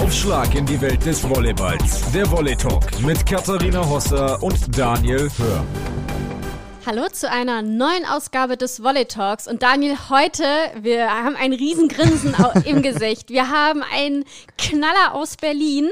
Aufschlag in die Welt des Volleyballs. Der Volley Talk mit Katharina Hosser und Daniel Hör. Hallo zu einer neuen Ausgabe des Volley Talks. Und Daniel, heute, wir haben ein Riesengrinsen im Gesicht. Wir haben einen Knaller aus Berlin,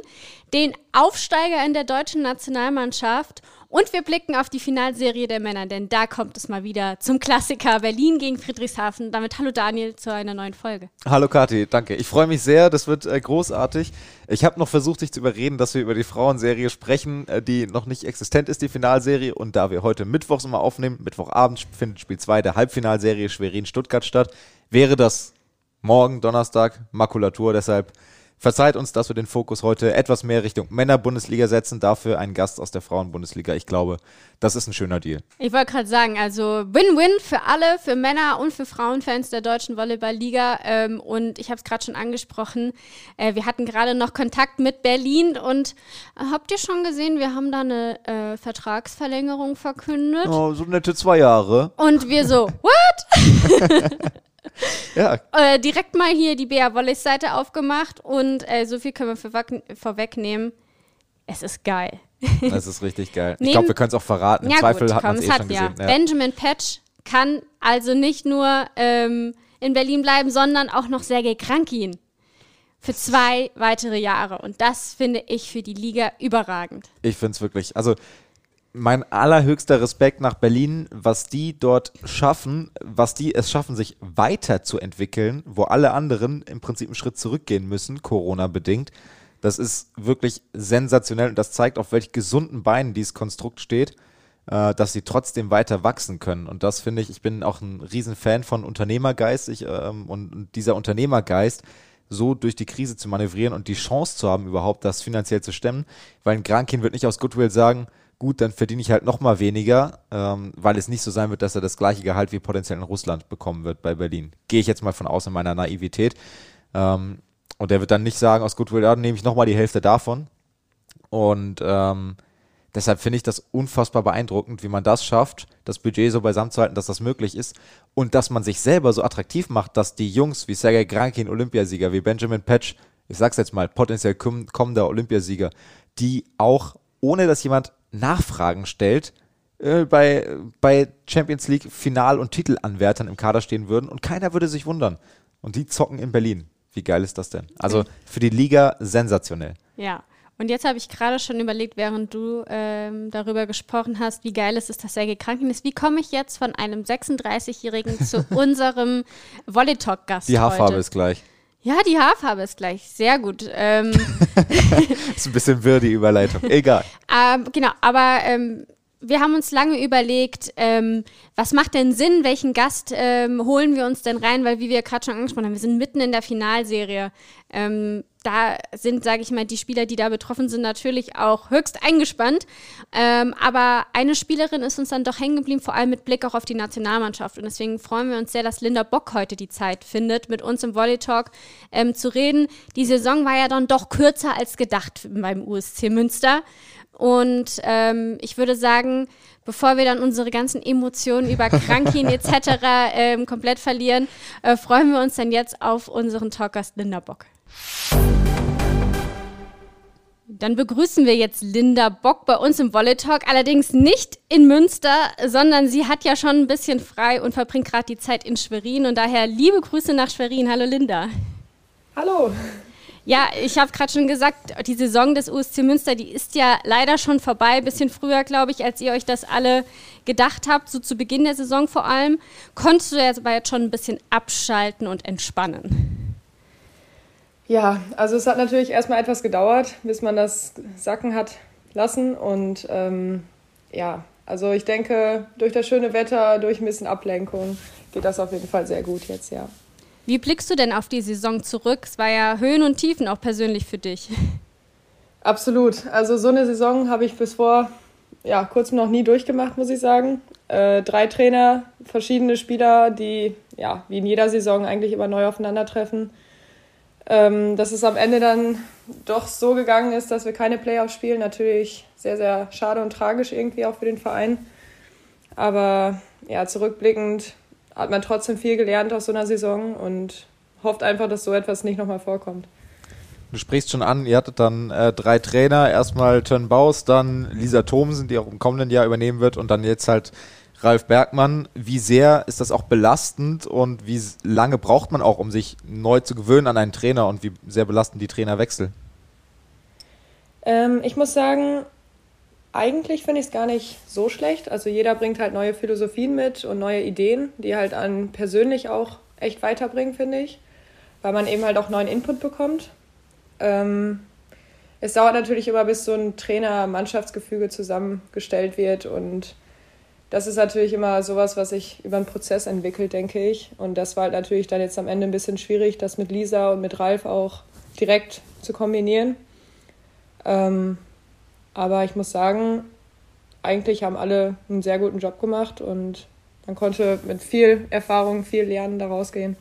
den Aufsteiger in der deutschen Nationalmannschaft und wir blicken auf die Finalserie der Männer, denn da kommt es mal wieder zum Klassiker Berlin gegen Friedrichshafen. Damit hallo Daniel zu einer neuen Folge. Hallo Kathi, danke. Ich freue mich sehr, das wird äh, großartig. Ich habe noch versucht, dich zu überreden, dass wir über die Frauenserie sprechen, äh, die noch nicht existent ist, die Finalserie. Und da wir heute Mittwochs immer aufnehmen, Mittwochabend findet Spiel 2 der Halbfinalserie Schwerin-Stuttgart statt, wäre das morgen, Donnerstag, Makulatur. Deshalb Verzeiht uns, dass wir den Fokus heute etwas mehr Richtung Männer-Bundesliga setzen, dafür einen Gast aus der Frauen-Bundesliga. Ich glaube, das ist ein schöner Deal. Ich wollte gerade sagen, also Win-Win für alle, für Männer und für Frauenfans der deutschen Volleyball-Liga. Ähm, und ich habe es gerade schon angesprochen, äh, wir hatten gerade noch Kontakt mit Berlin und äh, habt ihr schon gesehen, wir haben da eine äh, Vertragsverlängerung verkündet. Oh, so nette zwei Jahre. Und wir so, what? ja. Äh, direkt mal hier die Bea Wollis Seite aufgemacht und äh, so viel können wir vorwegnehmen. Es ist geil. Es ist richtig geil. ich glaube, wir können es auch verraten. Im ja, Zweifel gut, hat man es eh hat, schon gesehen. Ja. Benjamin Patch kann also nicht nur ähm, in Berlin bleiben, sondern auch noch Sergei Krankin für zwei weitere Jahre. Und das finde ich für die Liga überragend. Ich finde es wirklich. Also mein allerhöchster Respekt nach Berlin, was die dort schaffen, was die es schaffen, sich weiterzuentwickeln, wo alle anderen im Prinzip einen Schritt zurückgehen müssen, Corona-bedingt. Das ist wirklich sensationell und das zeigt, auf welch gesunden Beinen dieses Konstrukt steht, äh, dass sie trotzdem weiter wachsen können. Und das finde ich, ich bin auch ein Riesenfan von Unternehmergeist ich, ähm, und, und dieser Unternehmergeist, so durch die Krise zu manövrieren und die Chance zu haben, überhaupt das finanziell zu stemmen, weil ein Grankin wird nicht aus Goodwill sagen, gut, dann verdiene ich halt noch mal weniger, ähm, weil es nicht so sein wird, dass er das gleiche Gehalt wie potenziell in Russland bekommen wird bei Berlin. Gehe ich jetzt mal von aus in meiner Naivität. Ähm, und er wird dann nicht sagen, aus Goodwill, ja, dann nehme ich noch mal die Hälfte davon. Und ähm, deshalb finde ich das unfassbar beeindruckend, wie man das schafft, das Budget so beisammen zu halten, dass das möglich ist und dass man sich selber so attraktiv macht, dass die Jungs wie Sergei Grankin, Olympiasieger, wie Benjamin Patch, ich sag's jetzt mal, potenziell kommender Olympiasieger, die auch ohne dass jemand Nachfragen stellt, äh, bei, bei Champions League Final- und Titelanwärtern im Kader stehen würden und keiner würde sich wundern. Und die zocken in Berlin. Wie geil ist das denn? Also für die Liga sensationell. Ja. Und jetzt habe ich gerade schon überlegt, während du ähm, darüber gesprochen hast, wie geil es ist, dass Sergei krank ist. Wie komme ich jetzt von einem 36-Jährigen zu unserem Volley Talk Gast? Die Haarfarbe heute? ist gleich. Ja, die Haarfarbe ist gleich. Sehr gut. Ähm, ist ein bisschen wirr, die Überleitung. Egal. ähm, genau, aber ähm, wir haben uns lange überlegt, ähm, was macht denn Sinn, welchen Gast ähm, holen wir uns denn rein, weil wie wir gerade schon angesprochen haben, wir sind mitten in der Finalserie. Ähm, da sind, sage ich mal, die Spieler, die da betroffen sind, natürlich auch höchst eingespannt. Ähm, aber eine Spielerin ist uns dann doch hängen geblieben, vor allem mit Blick auch auf die Nationalmannschaft. Und deswegen freuen wir uns sehr, dass Linda Bock heute die Zeit findet, mit uns im Volley Talk ähm, zu reden. Die Saison war ja dann doch kürzer als gedacht beim USC Münster. Und ähm, ich würde sagen, bevor wir dann unsere ganzen Emotionen über Krankin etc. Ähm, komplett verlieren, äh, freuen wir uns dann jetzt auf unseren Talkgast Linda Bock. Dann begrüßen wir jetzt Linda Bock bei uns im Volley Talk, allerdings nicht in Münster, sondern sie hat ja schon ein bisschen frei und verbringt gerade die Zeit in Schwerin und daher liebe Grüße nach Schwerin. Hallo Linda. Hallo. Ja, ich habe gerade schon gesagt, die Saison des USC Münster, die ist ja leider schon vorbei, bisschen früher, glaube ich, als ihr euch das alle gedacht habt, so zu Beginn der Saison vor allem. Konntest du jetzt aber jetzt schon ein bisschen abschalten und entspannen? Ja, also es hat natürlich erstmal etwas gedauert, bis man das sacken hat lassen. Und ähm, ja, also ich denke, durch das schöne Wetter, durch ein bisschen Ablenkung geht das auf jeden Fall sehr gut jetzt, ja. Wie blickst du denn auf die Saison zurück? Es war ja Höhen und Tiefen auch persönlich für dich. Absolut. Also so eine Saison habe ich bis vor ja, kurzem noch nie durchgemacht, muss ich sagen. Äh, drei Trainer, verschiedene Spieler, die ja wie in jeder Saison eigentlich immer neu aufeinandertreffen. Ähm, dass es am Ende dann doch so gegangen ist, dass wir keine Playoffs spielen, natürlich sehr, sehr schade und tragisch irgendwie auch für den Verein. Aber ja, zurückblickend hat man trotzdem viel gelernt aus so einer Saison und hofft einfach, dass so etwas nicht nochmal vorkommt. Du sprichst schon an, ihr hattet dann äh, drei Trainer, erstmal Tön Baus, dann Lisa Thomsen, die auch im kommenden Jahr übernehmen wird und dann jetzt halt Ralf Bergmann. Wie sehr ist das auch belastend und wie lange braucht man auch, um sich neu zu gewöhnen an einen Trainer und wie sehr belasten die Trainerwechsel? Ähm, ich muss sagen, eigentlich finde ich es gar nicht so schlecht. Also jeder bringt halt neue Philosophien mit und neue Ideen, die halt an persönlich auch echt weiterbringen, finde ich. Weil man eben halt auch neuen Input bekommt. Ähm, es dauert natürlich immer, bis so ein Trainer-Mannschaftsgefüge zusammengestellt wird und das ist natürlich immer sowas, was sich über einen Prozess entwickelt, denke ich. Und das war halt natürlich dann jetzt am Ende ein bisschen schwierig, das mit Lisa und mit Ralf auch direkt zu kombinieren. Ähm, aber ich muss sagen, eigentlich haben alle einen sehr guten Job gemacht und man konnte mit viel Erfahrung, viel Lernen daraus gehen.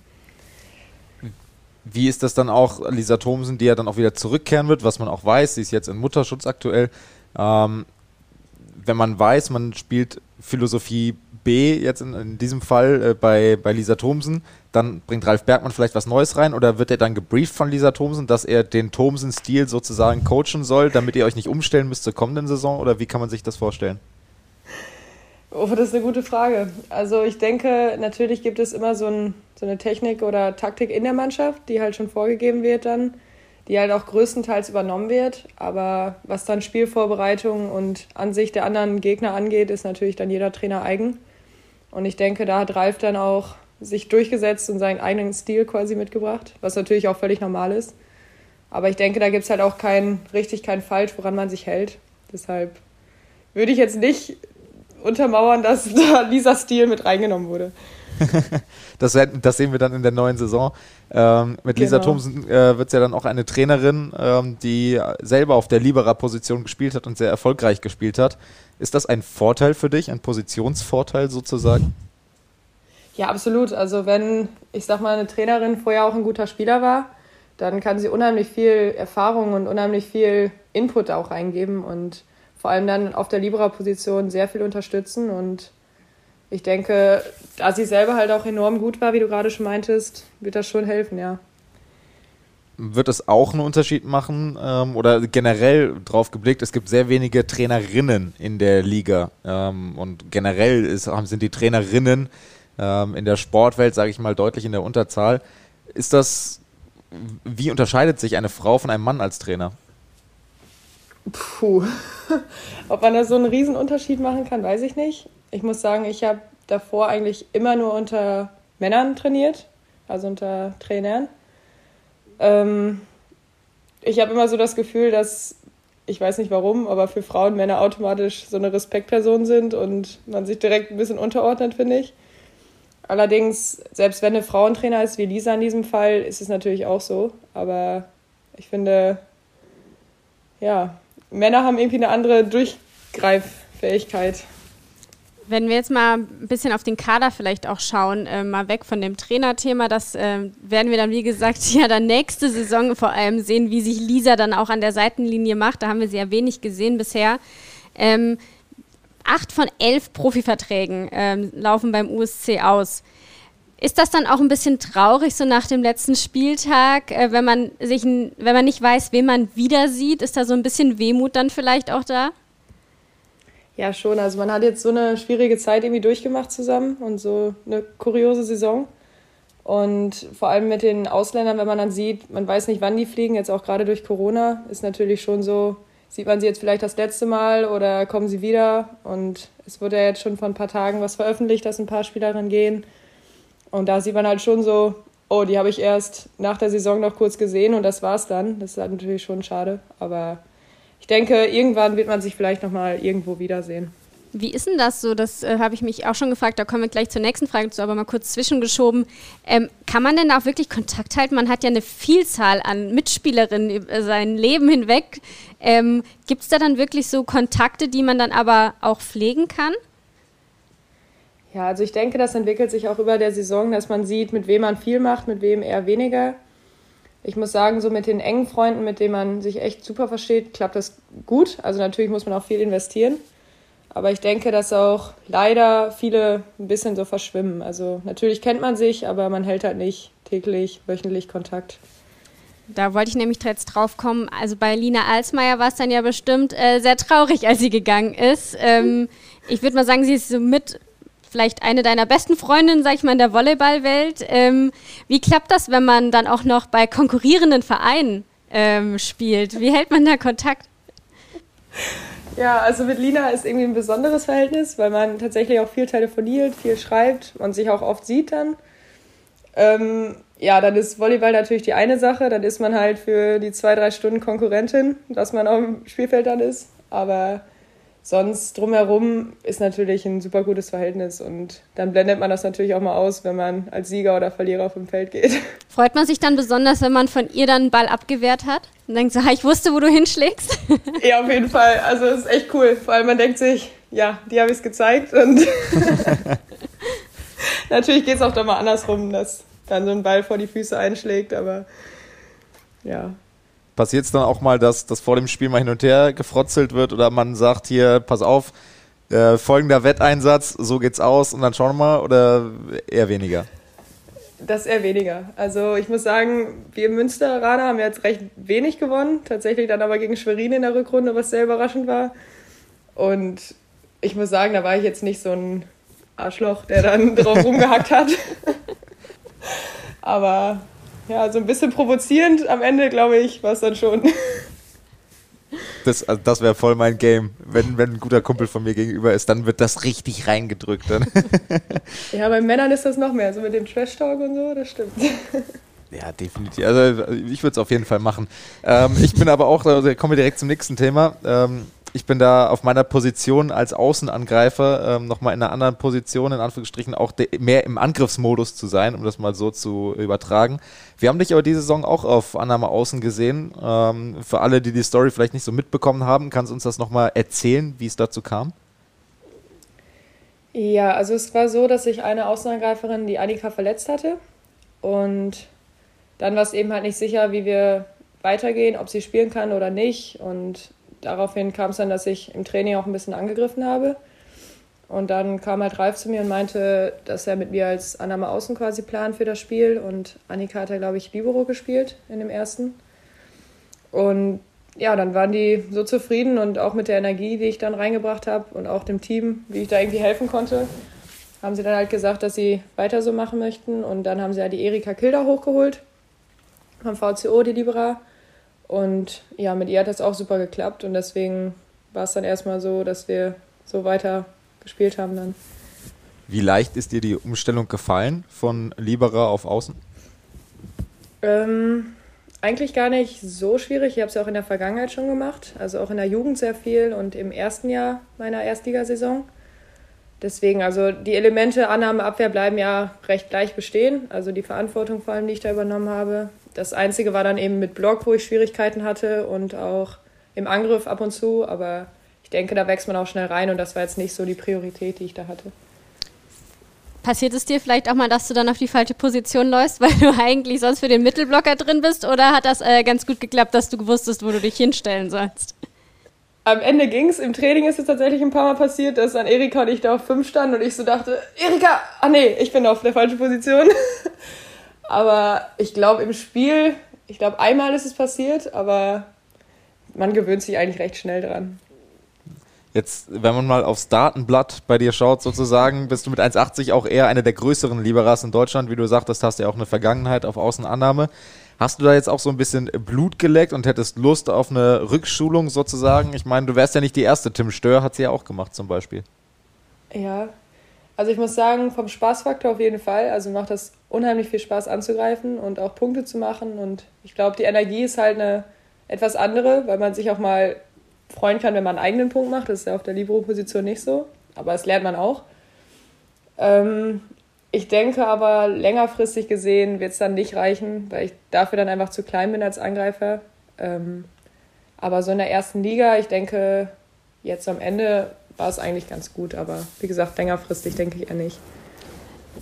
Wie ist das dann auch, Lisa Thomsen, die ja dann auch wieder zurückkehren wird, was man auch weiß, sie ist jetzt in Mutterschutz aktuell. Ähm, wenn man weiß, man spielt Philosophie B jetzt in, in diesem Fall äh, bei, bei Lisa Thomsen, dann bringt Ralf Bergmann vielleicht was Neues rein oder wird er dann gebrieft von Lisa Thomsen, dass er den Thomsen-Stil sozusagen coachen soll, damit ihr euch nicht umstellen müsst zur kommenden Saison oder wie kann man sich das vorstellen? Oh, das ist eine gute Frage. Also ich denke, natürlich gibt es immer so, ein, so eine Technik oder Taktik in der Mannschaft, die halt schon vorgegeben wird dann, die halt auch größtenteils übernommen wird. Aber was dann Spielvorbereitung und Ansicht der anderen Gegner angeht, ist natürlich dann jeder Trainer eigen. Und ich denke, da hat Ralf dann auch sich durchgesetzt und seinen eigenen Stil quasi mitgebracht, was natürlich auch völlig normal ist. Aber ich denke, da gibt es halt auch kein richtig, kein falsch, woran man sich hält. Deshalb würde ich jetzt nicht untermauern, dass da dieser Stil mit reingenommen wurde. das, das, sehen wir dann in der neuen Saison. Ähm, mit Lisa genau. Thomsen äh, wird es ja dann auch eine Trainerin, ähm, die selber auf der Libera-Position gespielt hat und sehr erfolgreich gespielt hat. Ist das ein Vorteil für dich, ein Positionsvorteil sozusagen? Ja, absolut. Also wenn, ich sag mal, eine Trainerin vorher auch ein guter Spieler war, dann kann sie unheimlich viel Erfahrung und unheimlich viel Input auch reingeben und vor allem dann auf der Libera-Position sehr viel unterstützen. Und ich denke, da sie selber halt auch enorm gut war, wie du gerade schon meintest, wird das schon helfen, ja. Wird es auch einen Unterschied machen ähm, oder generell drauf geblickt, es gibt sehr wenige Trainerinnen in der Liga ähm, und generell ist, sind die Trainerinnen ähm, in der Sportwelt, sage ich mal, deutlich in der Unterzahl. Ist das, wie unterscheidet sich eine Frau von einem Mann als Trainer? Puh, ob man da so einen Riesenunterschied machen kann, weiß ich nicht. Ich muss sagen, ich habe davor eigentlich immer nur unter Männern trainiert, also unter Trainern. Ähm, ich habe immer so das Gefühl, dass, ich weiß nicht warum, aber für Frauen Männer automatisch so eine Respektperson sind und man sich direkt ein bisschen unterordnet, finde ich. Allerdings, selbst wenn eine Frauentrainer ist, wie Lisa in diesem Fall, ist es natürlich auch so. Aber ich finde, ja, Männer haben irgendwie eine andere Durchgreiffähigkeit. Wenn wir jetzt mal ein bisschen auf den Kader vielleicht auch schauen, äh, mal weg von dem Trainerthema, das äh, werden wir dann, wie gesagt, ja dann nächste Saison vor allem sehen, wie sich Lisa dann auch an der Seitenlinie macht. Da haben wir sie ja wenig gesehen bisher. Ähm, acht von elf Profiverträgen ähm, laufen beim USC aus. Ist das dann auch ein bisschen traurig, so nach dem letzten Spieltag, äh, wenn man sich, wenn man nicht weiß, wen man wieder sieht? Ist da so ein bisschen Wehmut dann vielleicht auch da? Ja, schon. Also man hat jetzt so eine schwierige Zeit irgendwie durchgemacht zusammen und so eine kuriose Saison. Und vor allem mit den Ausländern, wenn man dann sieht, man weiß nicht, wann die fliegen, jetzt auch gerade durch Corona, ist natürlich schon so, sieht man sie jetzt vielleicht das letzte Mal oder kommen sie wieder? Und es wurde ja jetzt schon vor ein paar Tagen was veröffentlicht, dass ein paar Spielerinnen gehen. Und da sieht man halt schon so, oh, die habe ich erst nach der Saison noch kurz gesehen und das war's dann. Das ist halt natürlich schon schade. Aber ich denke, irgendwann wird man sich vielleicht nochmal irgendwo wiedersehen. Wie ist denn das so? Das äh, habe ich mich auch schon gefragt. Da kommen wir gleich zur nächsten Frage zu, aber mal kurz zwischengeschoben. Ähm, kann man denn auch wirklich Kontakt halten? Man hat ja eine Vielzahl an Mitspielerinnen über sein Leben hinweg. Ähm, Gibt es da dann wirklich so Kontakte, die man dann aber auch pflegen kann? Ja, also ich denke, das entwickelt sich auch über der Saison, dass man sieht, mit wem man viel macht, mit wem eher weniger. Ich muss sagen, so mit den engen Freunden, mit denen man sich echt super versteht, klappt das gut. Also natürlich muss man auch viel investieren. Aber ich denke, dass auch leider viele ein bisschen so verschwimmen. Also natürlich kennt man sich, aber man hält halt nicht täglich, wöchentlich Kontakt. Da wollte ich nämlich jetzt drauf kommen. Also bei Lina Alsmeier war es dann ja bestimmt äh, sehr traurig, als sie gegangen ist. Ähm, ich würde mal sagen, sie ist so mit vielleicht eine deiner besten Freundinnen, sag ich mal, in der Volleyballwelt. Ähm, wie klappt das, wenn man dann auch noch bei konkurrierenden Vereinen ähm, spielt? Wie hält man da Kontakt? Ja, also mit Lina ist irgendwie ein besonderes Verhältnis, weil man tatsächlich auch viel telefoniert, viel schreibt und sich auch oft sieht dann. Ähm, ja, dann ist Volleyball natürlich die eine Sache, dann ist man halt für die zwei, drei Stunden Konkurrentin, dass man auf dem Spielfeld dann ist. Aber sonst drumherum ist natürlich ein super gutes Verhältnis und dann blendet man das natürlich auch mal aus, wenn man als Sieger oder Verlierer auf dem Feld geht. Freut man sich dann besonders, wenn man von ihr dann einen Ball abgewehrt hat und denkt so, ich wusste, wo du hinschlägst? Ja, auf jeden Fall. Also es ist echt cool. Vor allem man denkt sich, ja, die habe ich es gezeigt und natürlich geht es auch dann mal andersrum, dass dann so ein Ball vor die Füße einschlägt, aber ja, Passiert es dann auch mal, dass das vor dem Spiel mal hin und her gefrotzelt wird oder man sagt hier, pass auf, äh, folgender Wetteinsatz, so geht's aus und dann schauen wir mal oder eher weniger? Das eher weniger. Also ich muss sagen, wir Münsteraner haben jetzt recht wenig gewonnen, tatsächlich dann aber gegen Schwerin in der Rückrunde, was sehr überraschend war. Und ich muss sagen, da war ich jetzt nicht so ein Arschloch, der dann drauf rumgehackt hat. aber ja, so ein bisschen provozierend am Ende, glaube ich, war es dann schon. Das, also das wäre voll mein Game. Wenn, wenn ein guter Kumpel von mir gegenüber ist, dann wird das richtig reingedrückt. Dann. ja, bei Männern ist das noch mehr, so mit dem Trash-Talk und so, das stimmt. Ja, definitiv. Also ich würde es auf jeden Fall machen. Ähm, ich bin aber auch, also kommen wir direkt zum nächsten Thema. Ähm, ich bin da auf meiner Position als Außenangreifer ähm, nochmal in einer anderen Position, in Anführungsstrichen auch mehr im Angriffsmodus zu sein, um das mal so zu übertragen. Wir haben dich aber diese Saison auch auf Annahme Außen gesehen. Ähm, für alle, die die Story vielleicht nicht so mitbekommen haben, kannst du uns das nochmal erzählen, wie es dazu kam? Ja, also es war so, dass sich eine Außenangreiferin, die Annika, verletzt hatte. Und dann war es eben halt nicht sicher, wie wir weitergehen, ob sie spielen kann oder nicht. Und daraufhin kam es dann, dass ich im Training auch ein bisschen angegriffen habe. Und dann kam halt Ralf zu mir und meinte, dass er mit mir als Annahme Außen quasi plant für das Spiel. Und Annika hat ja, glaube ich, Libero gespielt in dem ersten. Und ja, dann waren die so zufrieden und auch mit der Energie, die ich dann reingebracht habe und auch dem Team, wie ich da irgendwie helfen konnte, haben sie dann halt gesagt, dass sie weiter so machen möchten. Und dann haben sie ja die Erika Kilder hochgeholt vom VCO, die Libera. Und ja, mit ihr hat das auch super geklappt und deswegen war es dann erstmal so, dass wir so weiter gespielt haben dann. Wie leicht ist dir die Umstellung gefallen von Libera auf Außen? Ähm, eigentlich gar nicht so schwierig. Ich habe es ja auch in der Vergangenheit schon gemacht, also auch in der Jugend sehr viel und im ersten Jahr meiner Erstligasaison. Deswegen, also die Elemente Annahme, Abwehr bleiben ja recht gleich bestehen. Also die Verantwortung vor allem, die ich da übernommen habe, das Einzige war dann eben mit Block, wo ich Schwierigkeiten hatte und auch im Angriff ab und zu. Aber ich denke, da wächst man auch schnell rein und das war jetzt nicht so die Priorität, die ich da hatte. Passiert es dir vielleicht auch mal, dass du dann auf die falsche Position läufst, weil du eigentlich sonst für den Mittelblocker drin bist? Oder hat das äh, ganz gut geklappt, dass du gewusst hast, wo du dich hinstellen sollst? Am Ende ging es. Im Training ist es tatsächlich ein paar Mal passiert, dass dann Erika und ich da auf 5 standen und ich so dachte, Erika, ah nee, ich bin auf der falschen Position. Aber ich glaube, im Spiel, ich glaube, einmal ist es passiert, aber man gewöhnt sich eigentlich recht schnell dran. Jetzt, wenn man mal aufs Datenblatt bei dir schaut, sozusagen, bist du mit 1,80 auch eher eine der größeren Liberas in Deutschland. Wie du sagtest, hast du ja auch eine Vergangenheit auf Außenannahme. Hast du da jetzt auch so ein bisschen Blut geleckt und hättest Lust auf eine Rückschulung sozusagen? Ich meine, du wärst ja nicht die erste. Tim Stör hat sie ja auch gemacht zum Beispiel. Ja, also ich muss sagen, vom Spaßfaktor auf jeden Fall. Also macht das unheimlich viel Spaß anzugreifen und auch Punkte zu machen. Und ich glaube, die Energie ist halt eine etwas andere, weil man sich auch mal freuen kann, wenn man einen eigenen Punkt macht. Das ist ja auf der Libero-Position nicht so. Aber das lernt man auch. Ähm, ich denke aber, längerfristig gesehen wird es dann nicht reichen, weil ich dafür dann einfach zu klein bin als Angreifer. Ähm, aber so in der ersten Liga, ich denke, jetzt am Ende war es eigentlich ganz gut, aber wie gesagt, längerfristig denke ich eher nicht.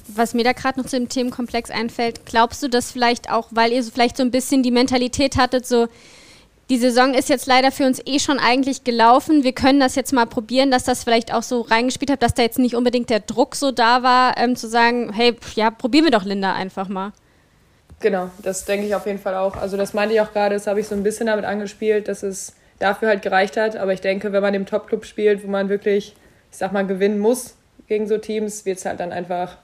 Was mir da gerade noch zu dem Themenkomplex einfällt, glaubst du, dass vielleicht auch, weil ihr so vielleicht so ein bisschen die Mentalität hattet, so die Saison ist jetzt leider für uns eh schon eigentlich gelaufen. Wir können das jetzt mal probieren, dass das vielleicht auch so reingespielt hat, dass da jetzt nicht unbedingt der Druck so da war, ähm, zu sagen, hey, ja, probieren wir doch Linda einfach mal. Genau, das denke ich auf jeden Fall auch. Also das meinte ich auch gerade, das habe ich so ein bisschen damit angespielt, dass es dafür halt gereicht hat. Aber ich denke, wenn man im Top-Club spielt, wo man wirklich, ich sag mal, gewinnen muss gegen so Teams, wird es halt dann einfach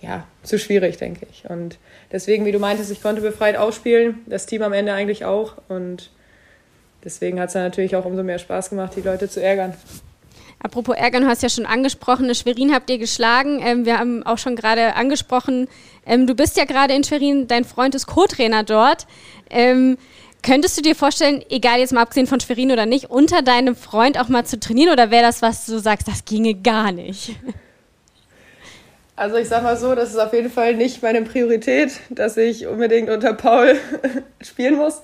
ja, zu schwierig, denke ich. Und deswegen, wie du meintest, ich konnte befreit ausspielen, das Team am Ende eigentlich auch. Und deswegen hat es dann natürlich auch umso mehr Spaß gemacht, die Leute zu ärgern. Apropos ärgern, du hast ja schon angesprochen, Schwerin habt ihr geschlagen. Ähm, wir haben auch schon gerade angesprochen, ähm, du bist ja gerade in Schwerin, dein Freund ist Co-Trainer dort. Ähm, könntest du dir vorstellen, egal jetzt mal abgesehen von Schwerin oder nicht, unter deinem Freund auch mal zu trainieren oder wäre das, was du sagst, das ginge gar nicht? Also ich sag mal so, das ist auf jeden Fall nicht meine Priorität, dass ich unbedingt unter Paul spielen muss.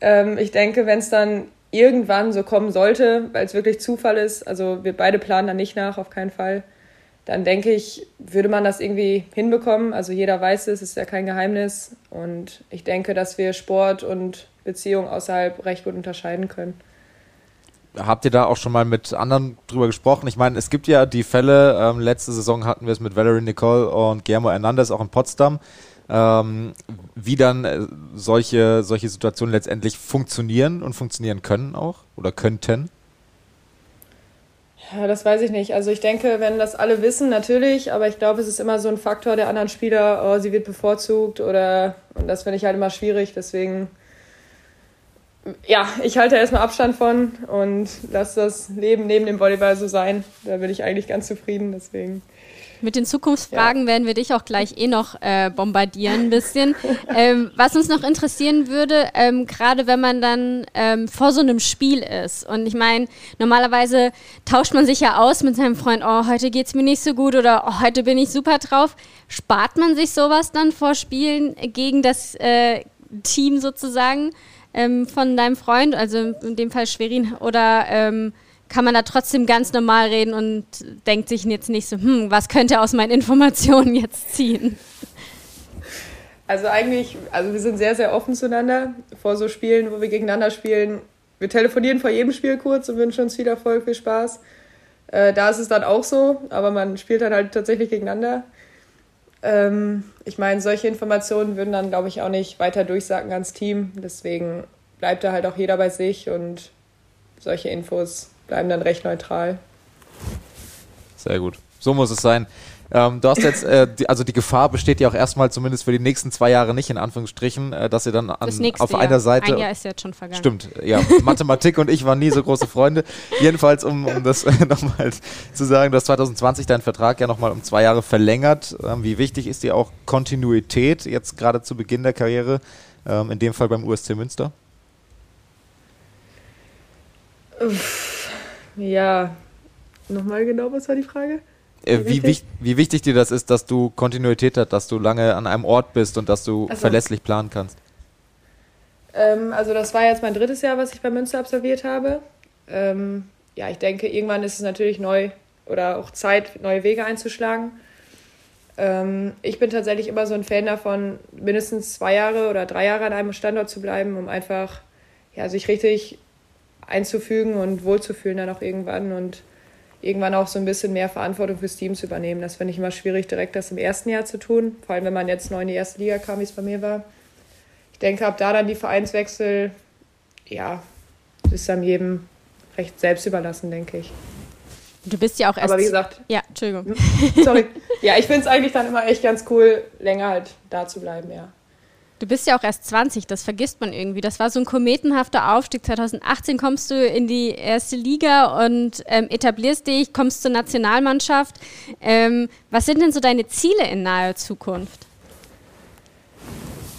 Ähm, ich denke, wenn es dann irgendwann so kommen sollte, weil es wirklich Zufall ist, also wir beide planen da nicht nach, auf keinen Fall, dann denke ich, würde man das irgendwie hinbekommen. Also jeder weiß es, ist ja kein Geheimnis. Und ich denke, dass wir Sport und Beziehung außerhalb recht gut unterscheiden können. Habt ihr da auch schon mal mit anderen drüber gesprochen? Ich meine, es gibt ja die Fälle, ähm, letzte Saison hatten wir es mit Valerie Nicole und Guillermo Hernandez auch in Potsdam ähm, wie dann äh, solche, solche Situationen letztendlich funktionieren und funktionieren können auch oder könnten? Ja, das weiß ich nicht. Also ich denke, wenn das alle wissen, natürlich, aber ich glaube, es ist immer so ein Faktor der anderen Spieler, oh, sie wird bevorzugt oder und das finde ich halt immer schwierig. Deswegen, ja, ich halte erstmal Abstand von und lasse das Leben neben dem Volleyball so sein. Da bin ich eigentlich ganz zufrieden. Deswegen. Mit den Zukunftsfragen ja. werden wir dich auch gleich eh noch äh, bombardieren ein bisschen. ähm, was uns noch interessieren würde, ähm, gerade wenn man dann ähm, vor so einem Spiel ist und ich meine, normalerweise tauscht man sich ja aus mit seinem Freund, oh, heute geht es mir nicht so gut oder oh, heute bin ich super drauf. Spart man sich sowas dann vor Spielen gegen das äh, Team sozusagen ähm, von deinem Freund, also in dem Fall Schwerin, oder ähm, kann man da trotzdem ganz normal reden und denkt sich jetzt nicht so, hm, was könnte aus meinen Informationen jetzt ziehen? Also eigentlich, also wir sind sehr, sehr offen zueinander vor so Spielen, wo wir gegeneinander spielen. Wir telefonieren vor jedem Spiel kurz und wünschen uns viel Erfolg, viel Spaß. Äh, da ist es dann auch so, aber man spielt dann halt tatsächlich gegeneinander. Ähm, ich meine, solche Informationen würden dann, glaube ich, auch nicht weiter durchsagen ans Team. Deswegen bleibt da halt auch jeder bei sich und solche Infos bleiben dann recht neutral. Sehr gut. So muss es sein. Ähm, du hast jetzt, äh, die, also die Gefahr besteht ja auch erstmal zumindest für die nächsten zwei Jahre nicht, in Anführungsstrichen, äh, dass ihr dann an, auf Jahr. einer Seite. Ein Jahr ist jetzt schon vergangen. Stimmt, ja. Mathematik und ich waren nie so große Freunde. Jedenfalls, um, um das äh, nochmal zu sagen, du hast 2020 deinen Vertrag ja nochmal um zwei Jahre verlängert. Ähm, wie wichtig ist dir auch Kontinuität jetzt gerade zu Beginn der Karriere, ähm, in dem Fall beim USC Münster? Uff ja, nochmal genau, was war die Frage? Äh, wie, wichtig? wie, wichtig dir das ist, dass du Kontinuität hast, dass du lange an einem Ort bist und dass du so. verlässlich planen kannst? Ähm, also das war jetzt mein drittes Jahr, was ich bei Münster absolviert habe. Ähm, ja, ich denke, irgendwann ist es natürlich neu oder auch Zeit, neue Wege einzuschlagen. Ähm, ich bin tatsächlich immer so ein Fan davon, mindestens zwei Jahre oder drei Jahre an einem Standort zu bleiben, um einfach ja, sich richtig einzufügen und wohlzufühlen dann auch irgendwann und irgendwann auch so ein bisschen mehr Verantwortung fürs Team zu übernehmen. Das finde ich immer schwierig, direkt das im ersten Jahr zu tun, vor allem wenn man jetzt neu in die erste Liga kam, wie es bei mir war. Ich denke, ab da dann die Vereinswechsel, ja, ist dann jedem recht selbst überlassen, denke ich. Du bist ja auch erst. Aber wie gesagt. Ja, Entschuldigung. Sorry. Ja, ich finde es eigentlich dann immer echt ganz cool, länger halt da zu bleiben, ja. Du bist ja auch erst 20, das vergisst man irgendwie. Das war so ein kometenhafter Aufstieg. 2018 kommst du in die erste Liga und ähm, etablierst dich, kommst zur Nationalmannschaft. Ähm, was sind denn so deine Ziele in naher Zukunft?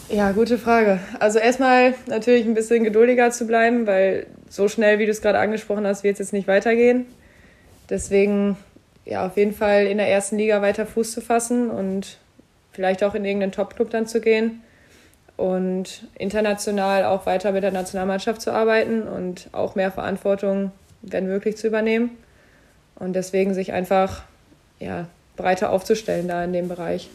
Ja, gute Frage. Also erstmal natürlich ein bisschen geduldiger zu bleiben, weil so schnell, wie du es gerade angesprochen hast, wird es jetzt nicht weitergehen. Deswegen ja, auf jeden Fall in der ersten Liga weiter Fuß zu fassen und vielleicht auch in irgendeinen Top-Club dann zu gehen und international auch weiter mit der Nationalmannschaft zu arbeiten und auch mehr Verantwortung, wenn möglich, zu übernehmen. Und deswegen sich einfach ja, breiter aufzustellen da in dem Bereich.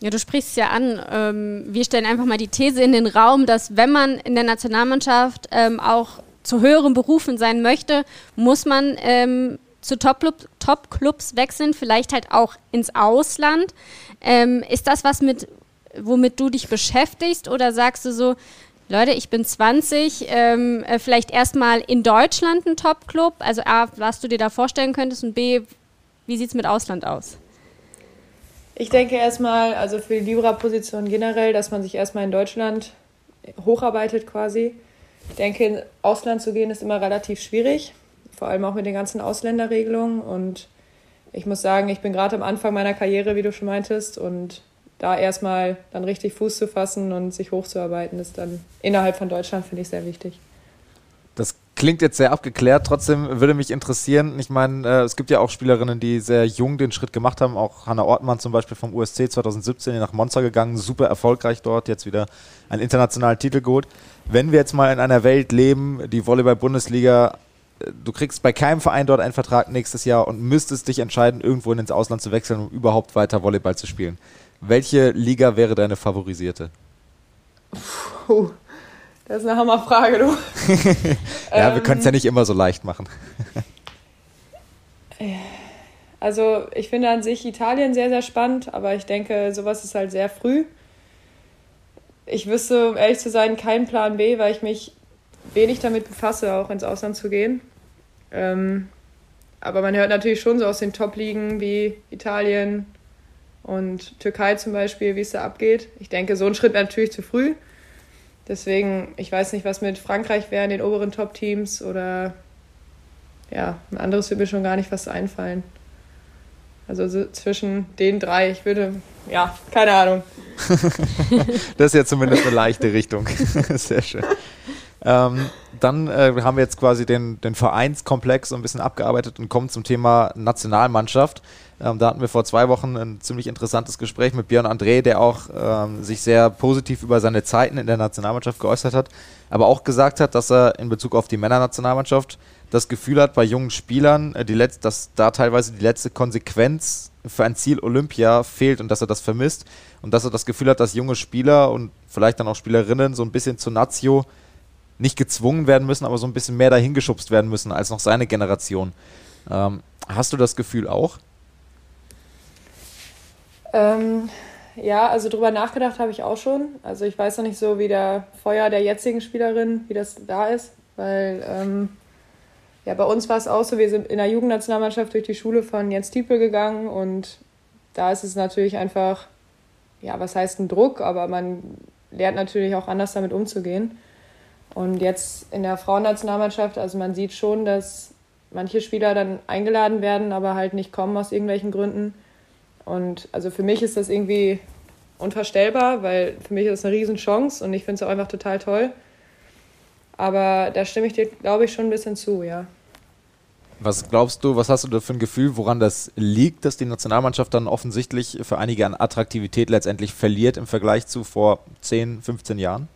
Ja, du sprichst es ja an. Ähm, wir stellen einfach mal die These in den Raum, dass wenn man in der Nationalmannschaft ähm, auch zu höheren Berufen sein möchte, muss man ähm, zu Top-Clubs Top wechseln, vielleicht halt auch ins Ausland. Ist das was mit womit du dich beschäftigst? Oder sagst du so, Leute, ich bin 20, ähm, äh, vielleicht erstmal in Deutschland ein Top-Club? Also A, was du dir da vorstellen könntest und B, wie sieht es mit Ausland aus? Ich denke erstmal, also für die Libra-Position generell, dass man sich erstmal in Deutschland hocharbeitet quasi. Ich denke, ins Ausland zu gehen ist immer relativ schwierig, vor allem auch mit den ganzen Ausländerregelungen. Und ich muss sagen, ich bin gerade am Anfang meiner Karriere, wie du schon meintest, und da erstmal dann richtig Fuß zu fassen und sich hochzuarbeiten, ist dann innerhalb von Deutschland, finde ich, sehr wichtig. Das klingt jetzt sehr abgeklärt, trotzdem würde mich interessieren, ich meine, äh, es gibt ja auch Spielerinnen, die sehr jung den Schritt gemacht haben, auch Hanna Ortmann zum Beispiel vom USC 2017 nach Monza gegangen, super erfolgreich dort, jetzt wieder einen internationalen Titel geholt. Wenn wir jetzt mal in einer Welt leben, die Volleyball-Bundesliga, äh, du kriegst bei keinem Verein dort einen Vertrag nächstes Jahr und müsstest dich entscheiden, irgendwo ins Ausland zu wechseln, um überhaupt weiter Volleyball zu spielen. Welche Liga wäre deine favorisierte? Puh, das ist eine Hammerfrage, du. ja, ähm, wir können es ja nicht immer so leicht machen. also, ich finde an sich Italien sehr, sehr spannend, aber ich denke, sowas ist halt sehr früh. Ich wüsste, um ehrlich zu sein, keinen Plan B, weil ich mich wenig damit befasse, auch ins Ausland zu gehen. Ähm, aber man hört natürlich schon so aus den Top-Ligen wie Italien, und Türkei zum Beispiel, wie es da abgeht. Ich denke, so ein Schritt wäre natürlich zu früh. Deswegen, ich weiß nicht, was mit Frankreich wäre in den oberen Top-Teams oder ja, ein anderes würde mir schon gar nicht was einfallen. Also so zwischen den drei, ich würde, ja, keine Ahnung. das ist ja zumindest eine leichte Richtung. Sehr schön. Ähm, dann äh, haben wir jetzt quasi den, den Vereinskomplex so ein bisschen abgearbeitet und kommen zum Thema Nationalmannschaft. Ähm, da hatten wir vor zwei Wochen ein ziemlich interessantes Gespräch mit Björn André, der auch ähm, sich sehr positiv über seine Zeiten in der Nationalmannschaft geäußert hat, aber auch gesagt hat, dass er in Bezug auf die Männernationalmannschaft das Gefühl hat, bei jungen Spielern, äh, die dass da teilweise die letzte Konsequenz für ein Ziel Olympia fehlt und dass er das vermisst und dass er das Gefühl hat, dass junge Spieler und vielleicht dann auch Spielerinnen so ein bisschen zur Nazio nicht gezwungen werden müssen, aber so ein bisschen mehr dahingeschubst werden müssen als noch seine Generation. Ähm, hast du das Gefühl auch? Ähm, ja, also drüber nachgedacht habe ich auch schon. Also ich weiß noch nicht so, wie der Feuer der jetzigen Spielerin, wie das da ist, weil ähm, ja, bei uns war es auch so, wir sind in der Jugendnationalmannschaft durch die Schule von Jens Tiepel gegangen und da ist es natürlich einfach, ja, was heißt ein Druck, aber man lernt natürlich auch anders damit umzugehen. Und jetzt in der Frauennationalmannschaft, also man sieht schon, dass manche Spieler dann eingeladen werden, aber halt nicht kommen aus irgendwelchen Gründen. Und also für mich ist das irgendwie unvorstellbar, weil für mich ist das eine Riesenchance und ich finde es auch einfach total toll. Aber da stimme ich dir, glaube ich, schon ein bisschen zu, ja. Was glaubst du, was hast du da für ein Gefühl, woran das liegt, dass die Nationalmannschaft dann offensichtlich für einige an Attraktivität letztendlich verliert im Vergleich zu vor 10, 15 Jahren?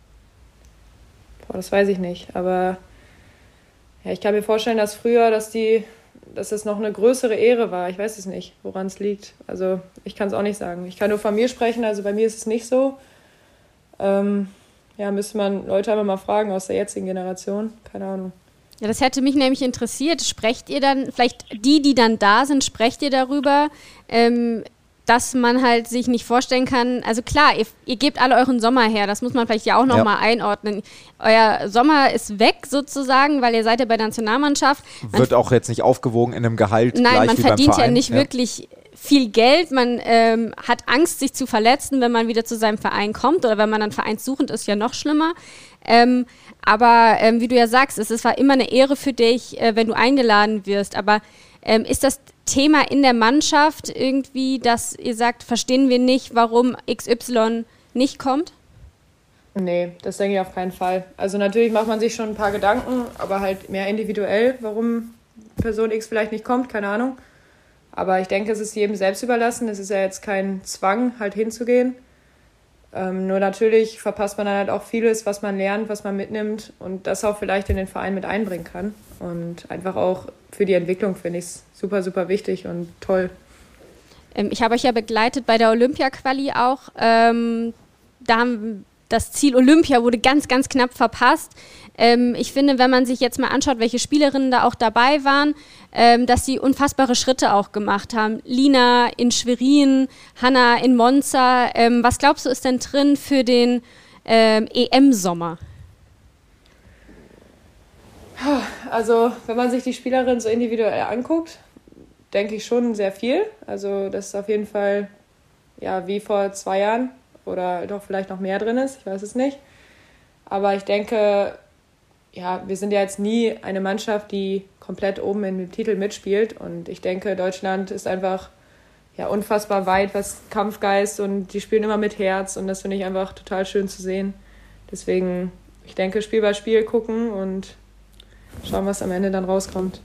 Boah, das weiß ich nicht. Aber ja, ich kann mir vorstellen, dass früher, dass die dass es noch eine größere Ehre war. Ich weiß es nicht, woran es liegt. Also ich kann es auch nicht sagen. Ich kann nur von mir sprechen, also bei mir ist es nicht so. Ähm, ja, müsste man Leute einfach mal fragen aus der jetzigen Generation. Keine Ahnung. Ja, das hätte mich nämlich interessiert. Sprecht ihr dann, vielleicht die, die dann da sind, sprecht ihr darüber, ähm, dass man halt sich nicht vorstellen kann, also klar, ihr, ihr gebt alle euren Sommer her, das muss man vielleicht ja auch nochmal ja. einordnen. Euer Sommer ist weg sozusagen, weil ihr seid ja bei der Nationalmannschaft. Man Wird auch jetzt nicht aufgewogen in einem Gehalt. Nein, man verdient ja nicht ja. wirklich viel Geld, man ähm, hat Angst, sich zu verletzen, wenn man wieder zu seinem Verein kommt oder wenn man dann vereinssuchend ist, ja noch schlimmer. Ähm, aber ähm, wie du ja sagst, es ist, war immer eine Ehre für dich, äh, wenn du eingeladen wirst. Aber ähm, ist das Thema in der Mannschaft irgendwie, dass ihr sagt, verstehen wir nicht, warum XY nicht kommt? Nee, das denke ich auf keinen Fall. Also natürlich macht man sich schon ein paar Gedanken, aber halt mehr individuell, warum Person X vielleicht nicht kommt, keine Ahnung. Aber ich denke, es ist jedem selbst überlassen. Es ist ja jetzt kein Zwang, halt hinzugehen. Ähm, nur natürlich verpasst man dann halt auch vieles, was man lernt, was man mitnimmt und das auch vielleicht in den Verein mit einbringen kann. Und einfach auch für die Entwicklung finde ich es super, super wichtig und toll. Ähm, ich habe euch ja begleitet bei der Olympia-Quali auch. Ähm, da haben das Ziel Olympia wurde ganz, ganz knapp verpasst. Ähm, ich finde, wenn man sich jetzt mal anschaut, welche Spielerinnen da auch dabei waren, ähm, dass sie unfassbare Schritte auch gemacht haben. Lina in Schwerin, Hanna in Monza. Ähm, was glaubst du, ist denn drin für den ähm, EM-Sommer? Also, wenn man sich die Spielerin so individuell anguckt, denke ich schon sehr viel. Also, das ist auf jeden Fall ja wie vor zwei Jahren oder doch vielleicht noch mehr drin ist, ich weiß es nicht. Aber ich denke, ja, wir sind ja jetzt nie eine Mannschaft, die komplett oben in dem Titel mitspielt. Und ich denke, Deutschland ist einfach ja, unfassbar weit, was Kampfgeist und die spielen immer mit Herz und das finde ich einfach total schön zu sehen. Deswegen, ich denke, Spiel bei Spiel gucken und schauen, was am Ende dann rauskommt.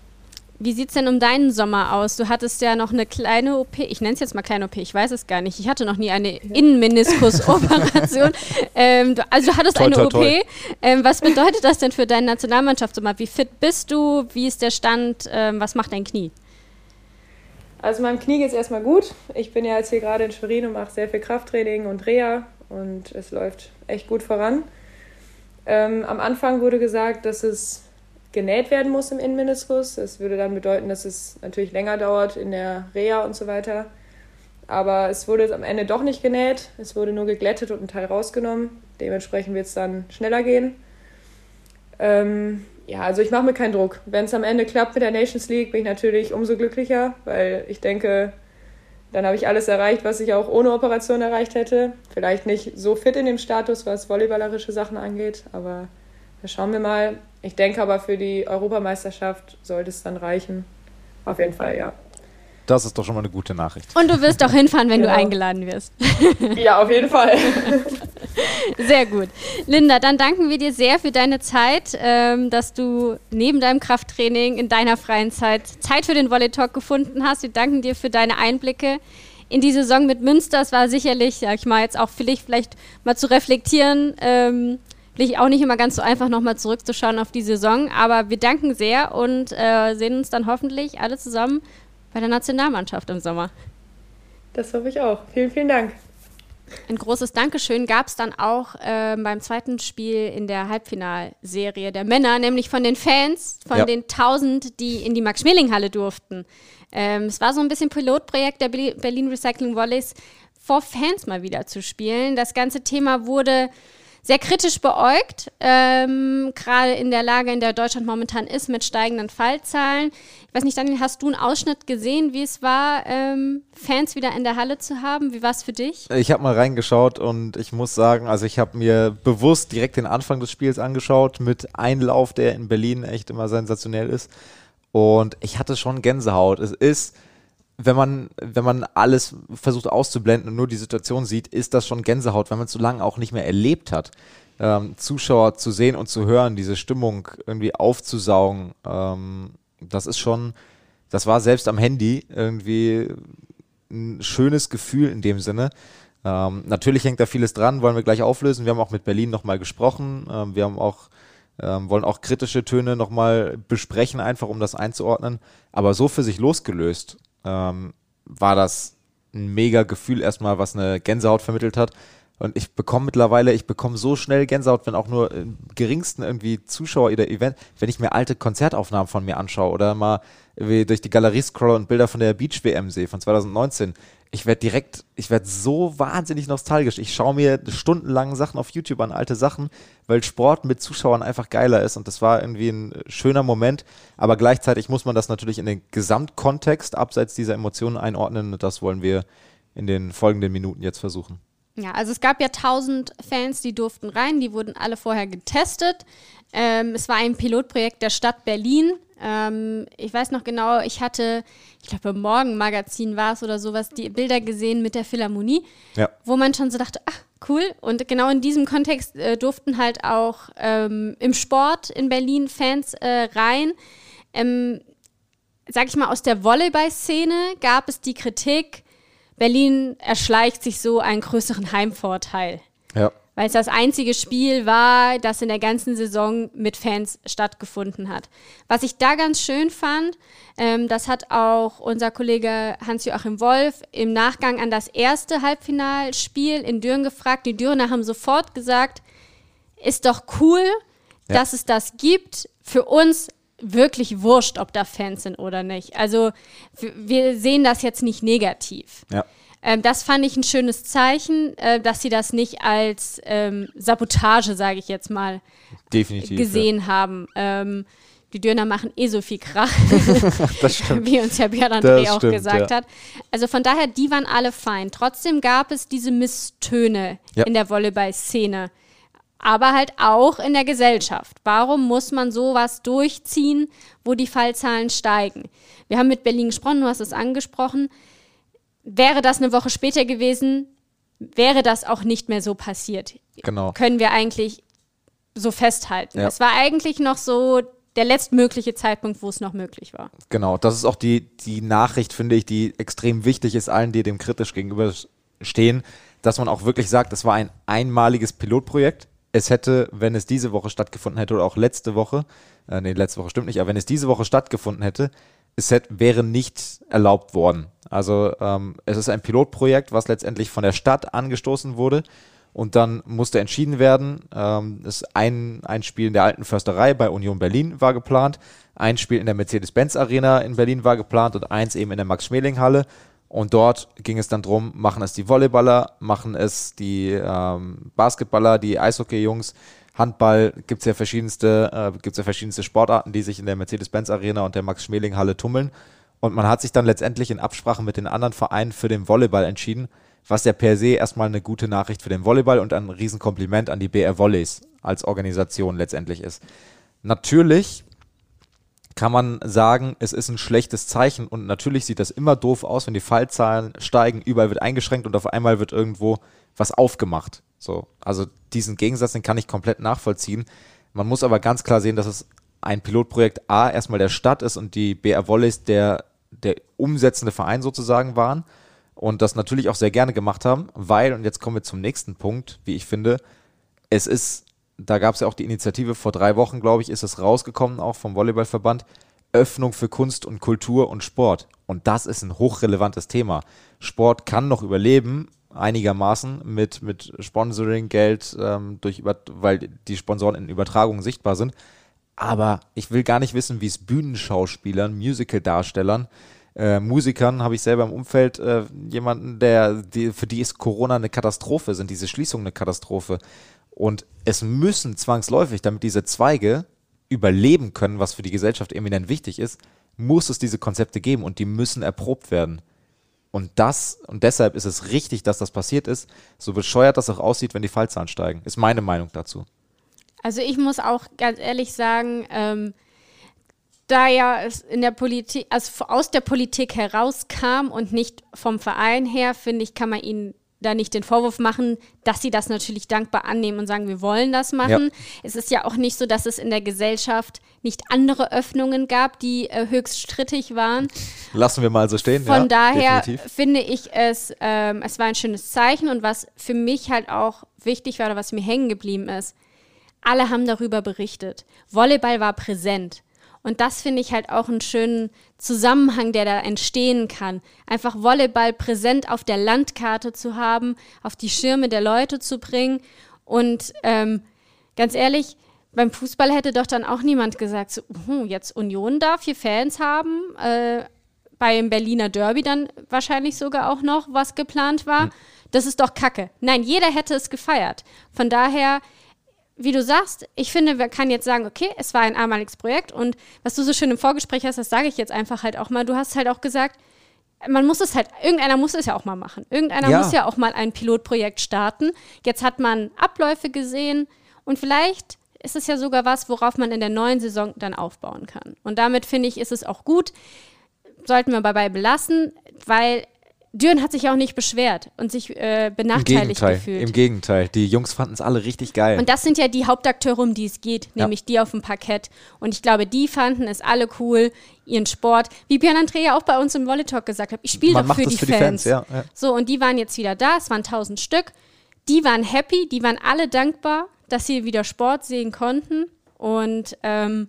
Wie sieht es denn um deinen Sommer aus? Du hattest ja noch eine kleine OP, ich nenne es jetzt mal kleine OP, ich weiß es gar nicht. Ich hatte noch nie eine Innenmeniskus-Operation. ähm, also du hattest toi, eine toi, toi. OP. Ähm, was bedeutet das denn für deine Nationalmannschaftssommer? Wie fit bist du? Wie ist der Stand? Ähm, was macht dein Knie? Also meinem Knie geht es erstmal gut. Ich bin ja jetzt hier gerade in Schwerin und mache sehr viel Krafttraining und Reha und es läuft echt gut voran. Ähm, am Anfang wurde gesagt, dass es genäht werden muss im Innenmeniskus. Das würde dann bedeuten, dass es natürlich länger dauert in der Reha und so weiter. Aber es wurde am Ende doch nicht genäht. Es wurde nur geglättet und ein Teil rausgenommen. Dementsprechend wird es dann schneller gehen. Ähm, ja, also ich mache mir keinen Druck. Wenn es am Ende klappt mit der Nations League, bin ich natürlich umso glücklicher, weil ich denke, dann habe ich alles erreicht, was ich auch ohne Operation erreicht hätte. Vielleicht nicht so fit in dem Status, was volleyballerische Sachen angeht, aber da schauen wir mal. Ich denke aber für die Europameisterschaft sollte es dann reichen. Auf jeden Fall, ja. Das ist doch schon mal eine gute Nachricht. Und du wirst auch hinfahren, wenn genau. du eingeladen wirst. Ja, auf jeden Fall. Sehr gut. Linda, dann danken wir dir sehr für deine Zeit, ähm, dass du neben deinem Krafttraining in deiner freien Zeit Zeit für den Volley Talk gefunden hast. Wir danken dir für deine Einblicke in die Saison mit Münster. Es war sicherlich, sag ich mal, jetzt auch für dich vielleicht mal zu reflektieren, ähm, auch nicht immer ganz so einfach, nochmal zurückzuschauen auf die Saison. Aber wir danken sehr und äh, sehen uns dann hoffentlich alle zusammen bei der Nationalmannschaft im Sommer. Das hoffe ich auch. Vielen, vielen Dank. Ein großes Dankeschön gab es dann auch äh, beim zweiten Spiel in der Halbfinalserie der Männer, nämlich von den Fans, von ja. den 1000, die in die Max-Schmeling-Halle durften. Ähm, es war so ein bisschen Pilotprojekt der Berlin Recycling Volleys, vor Fans mal wieder zu spielen. Das ganze Thema wurde sehr kritisch beäugt, ähm, gerade in der Lage, in der Deutschland momentan ist, mit steigenden Fallzahlen. Ich weiß nicht, Daniel, hast du einen Ausschnitt gesehen, wie es war, ähm, Fans wieder in der Halle zu haben? Wie war es für dich? Ich habe mal reingeschaut und ich muss sagen, also ich habe mir bewusst direkt den Anfang des Spiels angeschaut mit Einlauf, der in Berlin echt immer sensationell ist. Und ich hatte schon Gänsehaut. Es ist wenn man, wenn man alles versucht auszublenden und nur die Situation sieht, ist das schon Gänsehaut, wenn man es so lange auch nicht mehr erlebt hat. Ähm, Zuschauer zu sehen und zu hören, diese Stimmung irgendwie aufzusaugen, ähm, das ist schon, das war selbst am Handy irgendwie ein schönes Gefühl in dem Sinne. Ähm, natürlich hängt da vieles dran, wollen wir gleich auflösen. Wir haben auch mit Berlin nochmal gesprochen. Ähm, wir haben auch, ähm, wollen auch kritische Töne nochmal besprechen, einfach um das einzuordnen. Aber so für sich losgelöst ähm, war das ein mega Gefühl erstmal, was eine Gänsehaut vermittelt hat. Und ich bekomme mittlerweile, ich bekomme so schnell Gänsehaut, wenn auch nur im geringsten irgendwie Zuschauer oder Event, wenn ich mir alte Konzertaufnahmen von mir anschaue oder mal durch die Galerie scroll und Bilder von der Beach WM sehe von 2019 ich werde direkt, ich werde so wahnsinnig nostalgisch. Ich schaue mir stundenlang Sachen auf YouTube an, alte Sachen, weil Sport mit Zuschauern einfach geiler ist und das war irgendwie ein schöner Moment. Aber gleichzeitig muss man das natürlich in den Gesamtkontext abseits dieser Emotionen einordnen und das wollen wir in den folgenden Minuten jetzt versuchen. Ja, also es gab ja 1000 Fans, die durften rein, die wurden alle vorher getestet. Ähm, es war ein Pilotprojekt der Stadt Berlin. Ähm, ich weiß noch genau, ich hatte, ich glaube, im Morgenmagazin war es oder sowas, die Bilder gesehen mit der Philharmonie, ja. wo man schon so dachte, ach, cool. Und genau in diesem Kontext äh, durften halt auch ähm, im Sport in Berlin Fans äh, rein. Ähm, sag ich mal, aus der Volleyball-Szene gab es die Kritik, Berlin erschleicht sich so einen größeren Heimvorteil. Ja. weil es das einzige Spiel war, das in der ganzen Saison mit Fans stattgefunden hat. Was ich da ganz schön fand, ähm, das hat auch unser Kollege Hans-Joachim Wolf im Nachgang an das erste Halbfinalspiel in Düren gefragt. Die Dürener haben sofort gesagt, ist doch cool, ja. dass es das gibt. Für uns wirklich wurscht, ob da Fans sind oder nicht. Also wir sehen das jetzt nicht negativ. Ja. Ähm, das fand ich ein schönes Zeichen, äh, dass sie das nicht als ähm, Sabotage, sage ich jetzt mal, Definitiv, gesehen ja. haben. Ähm, die Döner machen eh so viel Krach, stimmt. wie uns Herr Björn André auch gesagt ja. hat. Also von daher, die waren alle fein. Trotzdem gab es diese Misstöne ja. in der Volleyball-Szene, aber halt auch in der Gesellschaft. Warum muss man sowas durchziehen, wo die Fallzahlen steigen? Wir haben mit Berlin gesprochen, du hast es angesprochen. Wäre das eine Woche später gewesen, wäre das auch nicht mehr so passiert. Genau. Können wir eigentlich so festhalten. Ja. Es war eigentlich noch so der letztmögliche Zeitpunkt, wo es noch möglich war. Genau, das ist auch die, die Nachricht, finde ich, die extrem wichtig ist, allen, die dem kritisch gegenüberstehen, dass man auch wirklich sagt, es war ein einmaliges Pilotprojekt. Es hätte, wenn es diese Woche stattgefunden hätte oder auch letzte Woche, äh, nee, letzte Woche stimmt nicht, aber wenn es diese Woche stattgefunden hätte, es hätte, wäre nicht erlaubt worden. Also ähm, es ist ein Pilotprojekt, was letztendlich von der Stadt angestoßen wurde und dann musste entschieden werden. Ähm, es ein, ein Spiel in der alten Försterei bei Union Berlin war geplant, ein Spiel in der Mercedes-Benz Arena in Berlin war geplant und eins eben in der Max-Schmeling-Halle. Und dort ging es dann drum, machen es die Volleyballer, machen es die ähm, Basketballer, die Eishockey-Jungs, Handball, gibt es ja verschiedenste, äh, gibt's ja verschiedenste Sportarten, die sich in der Mercedes-Benz Arena und der Max-Schmeling-Halle tummeln. Und man hat sich dann letztendlich in Absprache mit den anderen Vereinen für den Volleyball entschieden, was ja per se erstmal eine gute Nachricht für den Volleyball und ein Riesenkompliment an die BR Volleys als Organisation letztendlich ist. Natürlich kann man sagen, es ist ein schlechtes Zeichen und natürlich sieht das immer doof aus, wenn die Fallzahlen steigen, überall wird eingeschränkt und auf einmal wird irgendwo was aufgemacht. So, also diesen Gegensatz, den kann ich komplett nachvollziehen. Man muss aber ganz klar sehen, dass es ein Pilotprojekt A erstmal der Stadt ist und die BR Volleys der der umsetzende Verein sozusagen waren und das natürlich auch sehr gerne gemacht haben, weil, und jetzt kommen wir zum nächsten Punkt, wie ich finde, es ist, da gab es ja auch die Initiative, vor drei Wochen, glaube ich, ist es rausgekommen, auch vom Volleyballverband, Öffnung für Kunst und Kultur und Sport. Und das ist ein hochrelevantes Thema. Sport kann noch überleben, einigermaßen, mit, mit Sponsoring, Geld, ähm, durch weil die Sponsoren in Übertragungen sichtbar sind. Aber ich will gar nicht wissen, wie es Bühnenschauspielern, Musical-Darstellern, äh, Musikern habe ich selber im Umfeld äh, jemanden, der, die, für die ist Corona eine Katastrophe, sind diese Schließungen eine Katastrophe. Und es müssen zwangsläufig, damit diese Zweige überleben können, was für die Gesellschaft eminent wichtig ist, muss es diese Konzepte geben und die müssen erprobt werden. Und das, und deshalb ist es richtig, dass das passiert ist, so bescheuert das auch aussieht, wenn die Fallzahlen steigen, ist meine Meinung dazu. Also ich muss auch ganz ehrlich sagen, ähm, da ja es in der Politik, also aus der Politik herauskam und nicht vom Verein her, finde ich, kann man ihnen da nicht den Vorwurf machen, dass sie das natürlich dankbar annehmen und sagen, wir wollen das machen. Ja. Es ist ja auch nicht so, dass es in der Gesellschaft nicht andere Öffnungen gab, die äh, höchst strittig waren. Lassen wir mal so stehen. Von ja, daher definitiv. finde ich es, ähm, es war ein schönes Zeichen und was für mich halt auch wichtig war oder was mir hängen geblieben ist, alle haben darüber berichtet. Volleyball war präsent. Und das finde ich halt auch einen schönen Zusammenhang, der da entstehen kann. Einfach Volleyball präsent auf der Landkarte zu haben, auf die Schirme der Leute zu bringen. Und ähm, ganz ehrlich, beim Fußball hätte doch dann auch niemand gesagt, so, uh, jetzt Union darf hier Fans haben. Äh, beim Berliner Derby dann wahrscheinlich sogar auch noch, was geplant war. Hm. Das ist doch Kacke. Nein, jeder hätte es gefeiert. Von daher wie du sagst, ich finde, man kann jetzt sagen, okay, es war ein einmaliges Projekt und was du so schön im Vorgespräch hast, das sage ich jetzt einfach halt auch mal. Du hast halt auch gesagt, man muss es halt, irgendeiner muss es ja auch mal machen. Irgendeiner ja. muss ja auch mal ein Pilotprojekt starten. Jetzt hat man Abläufe gesehen und vielleicht ist es ja sogar was, worauf man in der neuen Saison dann aufbauen kann. Und damit finde ich, ist es auch gut, sollten wir dabei belassen, weil Düren hat sich auch nicht beschwert und sich äh, benachteiligt Im gefühlt. Im Gegenteil, die Jungs fanden es alle richtig geil. Und das sind ja die Hauptakteure, um die es geht, nämlich ja. die auf dem Parkett. Und ich glaube, die fanden es alle cool, ihren Sport. Wie Björn Andrea auch bei uns im Volley Talk gesagt hat, ich spiele doch für, die, für die Fans. Fans ja, ja. So, und die waren jetzt wieder da, es waren tausend Stück. die waren happy, die waren alle dankbar, dass sie wieder Sport sehen konnten. Und ähm,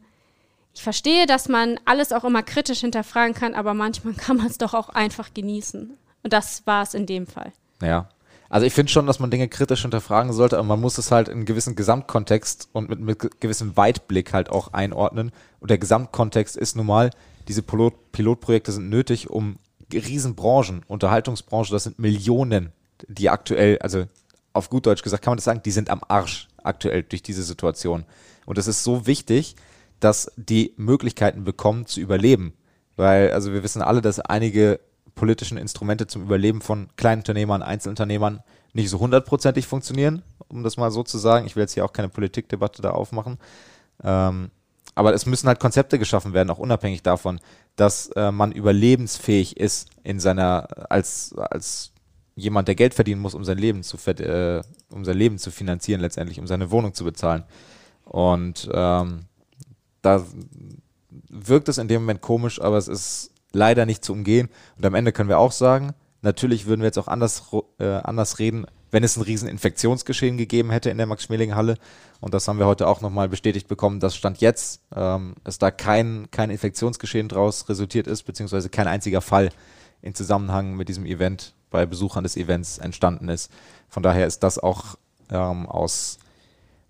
ich verstehe, dass man alles auch immer kritisch hinterfragen kann, aber manchmal kann man es doch auch einfach genießen. Und das war es in dem Fall. Ja. Also ich finde schon, dass man Dinge kritisch hinterfragen sollte, aber man muss es halt in einem gewissen Gesamtkontext und mit, mit gewissem Weitblick halt auch einordnen. Und der Gesamtkontext ist nun mal, diese Pilot Pilotprojekte sind nötig, um Riesenbranchen, Unterhaltungsbranche, das sind Millionen, die aktuell, also auf gut Deutsch gesagt kann man das sagen, die sind am Arsch aktuell durch diese Situation. Und es ist so wichtig, dass die Möglichkeiten bekommen zu überleben. Weil, also wir wissen alle, dass einige politischen Instrumente zum Überleben von Kleinunternehmern, Einzelunternehmern nicht so hundertprozentig funktionieren, um das mal so zu sagen. Ich will jetzt hier auch keine Politikdebatte da aufmachen. Ähm, aber es müssen halt Konzepte geschaffen werden, auch unabhängig davon, dass äh, man überlebensfähig ist in seiner als als jemand, der Geld verdienen muss, um sein Leben zu äh, um sein Leben zu finanzieren letztendlich, um seine Wohnung zu bezahlen. Und ähm, da wirkt es in dem Moment komisch, aber es ist leider nicht zu umgehen. Und am Ende können wir auch sagen, natürlich würden wir jetzt auch anders, äh, anders reden, wenn es ein riesen Infektionsgeschehen gegeben hätte in der Max-Schmeling-Halle. Und das haben wir heute auch nochmal bestätigt bekommen, dass Stand jetzt ähm, es da kein, kein Infektionsgeschehen draus resultiert ist, beziehungsweise kein einziger Fall in Zusammenhang mit diesem Event bei Besuchern des Events entstanden ist. Von daher ist das auch ähm, aus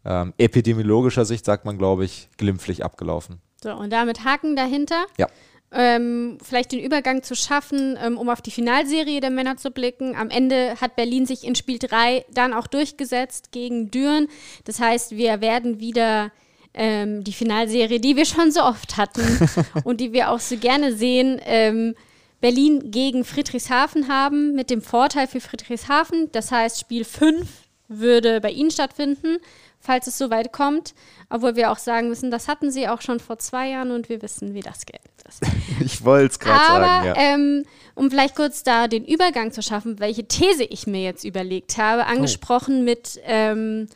ähm, epidemiologischer Sicht, sagt man, glaube ich, glimpflich abgelaufen. So, und damit Haken dahinter. Ja. Ähm, vielleicht den Übergang zu schaffen, ähm, um auf die Finalserie der Männer zu blicken. Am Ende hat Berlin sich in Spiel 3 dann auch durchgesetzt gegen Düren. Das heißt, wir werden wieder ähm, die Finalserie, die wir schon so oft hatten und die wir auch so gerne sehen, ähm, Berlin gegen Friedrichshafen haben, mit dem Vorteil für Friedrichshafen. Das heißt, Spiel 5 würde bei ihnen stattfinden falls es so weit kommt. Obwohl wir auch sagen müssen, das hatten sie auch schon vor zwei Jahren und wir wissen, wie das geht. ich wollte es gerade sagen. Ja. Ähm, um vielleicht kurz da den Übergang zu schaffen, welche These ich mir jetzt überlegt habe, angesprochen oh. mit ähm,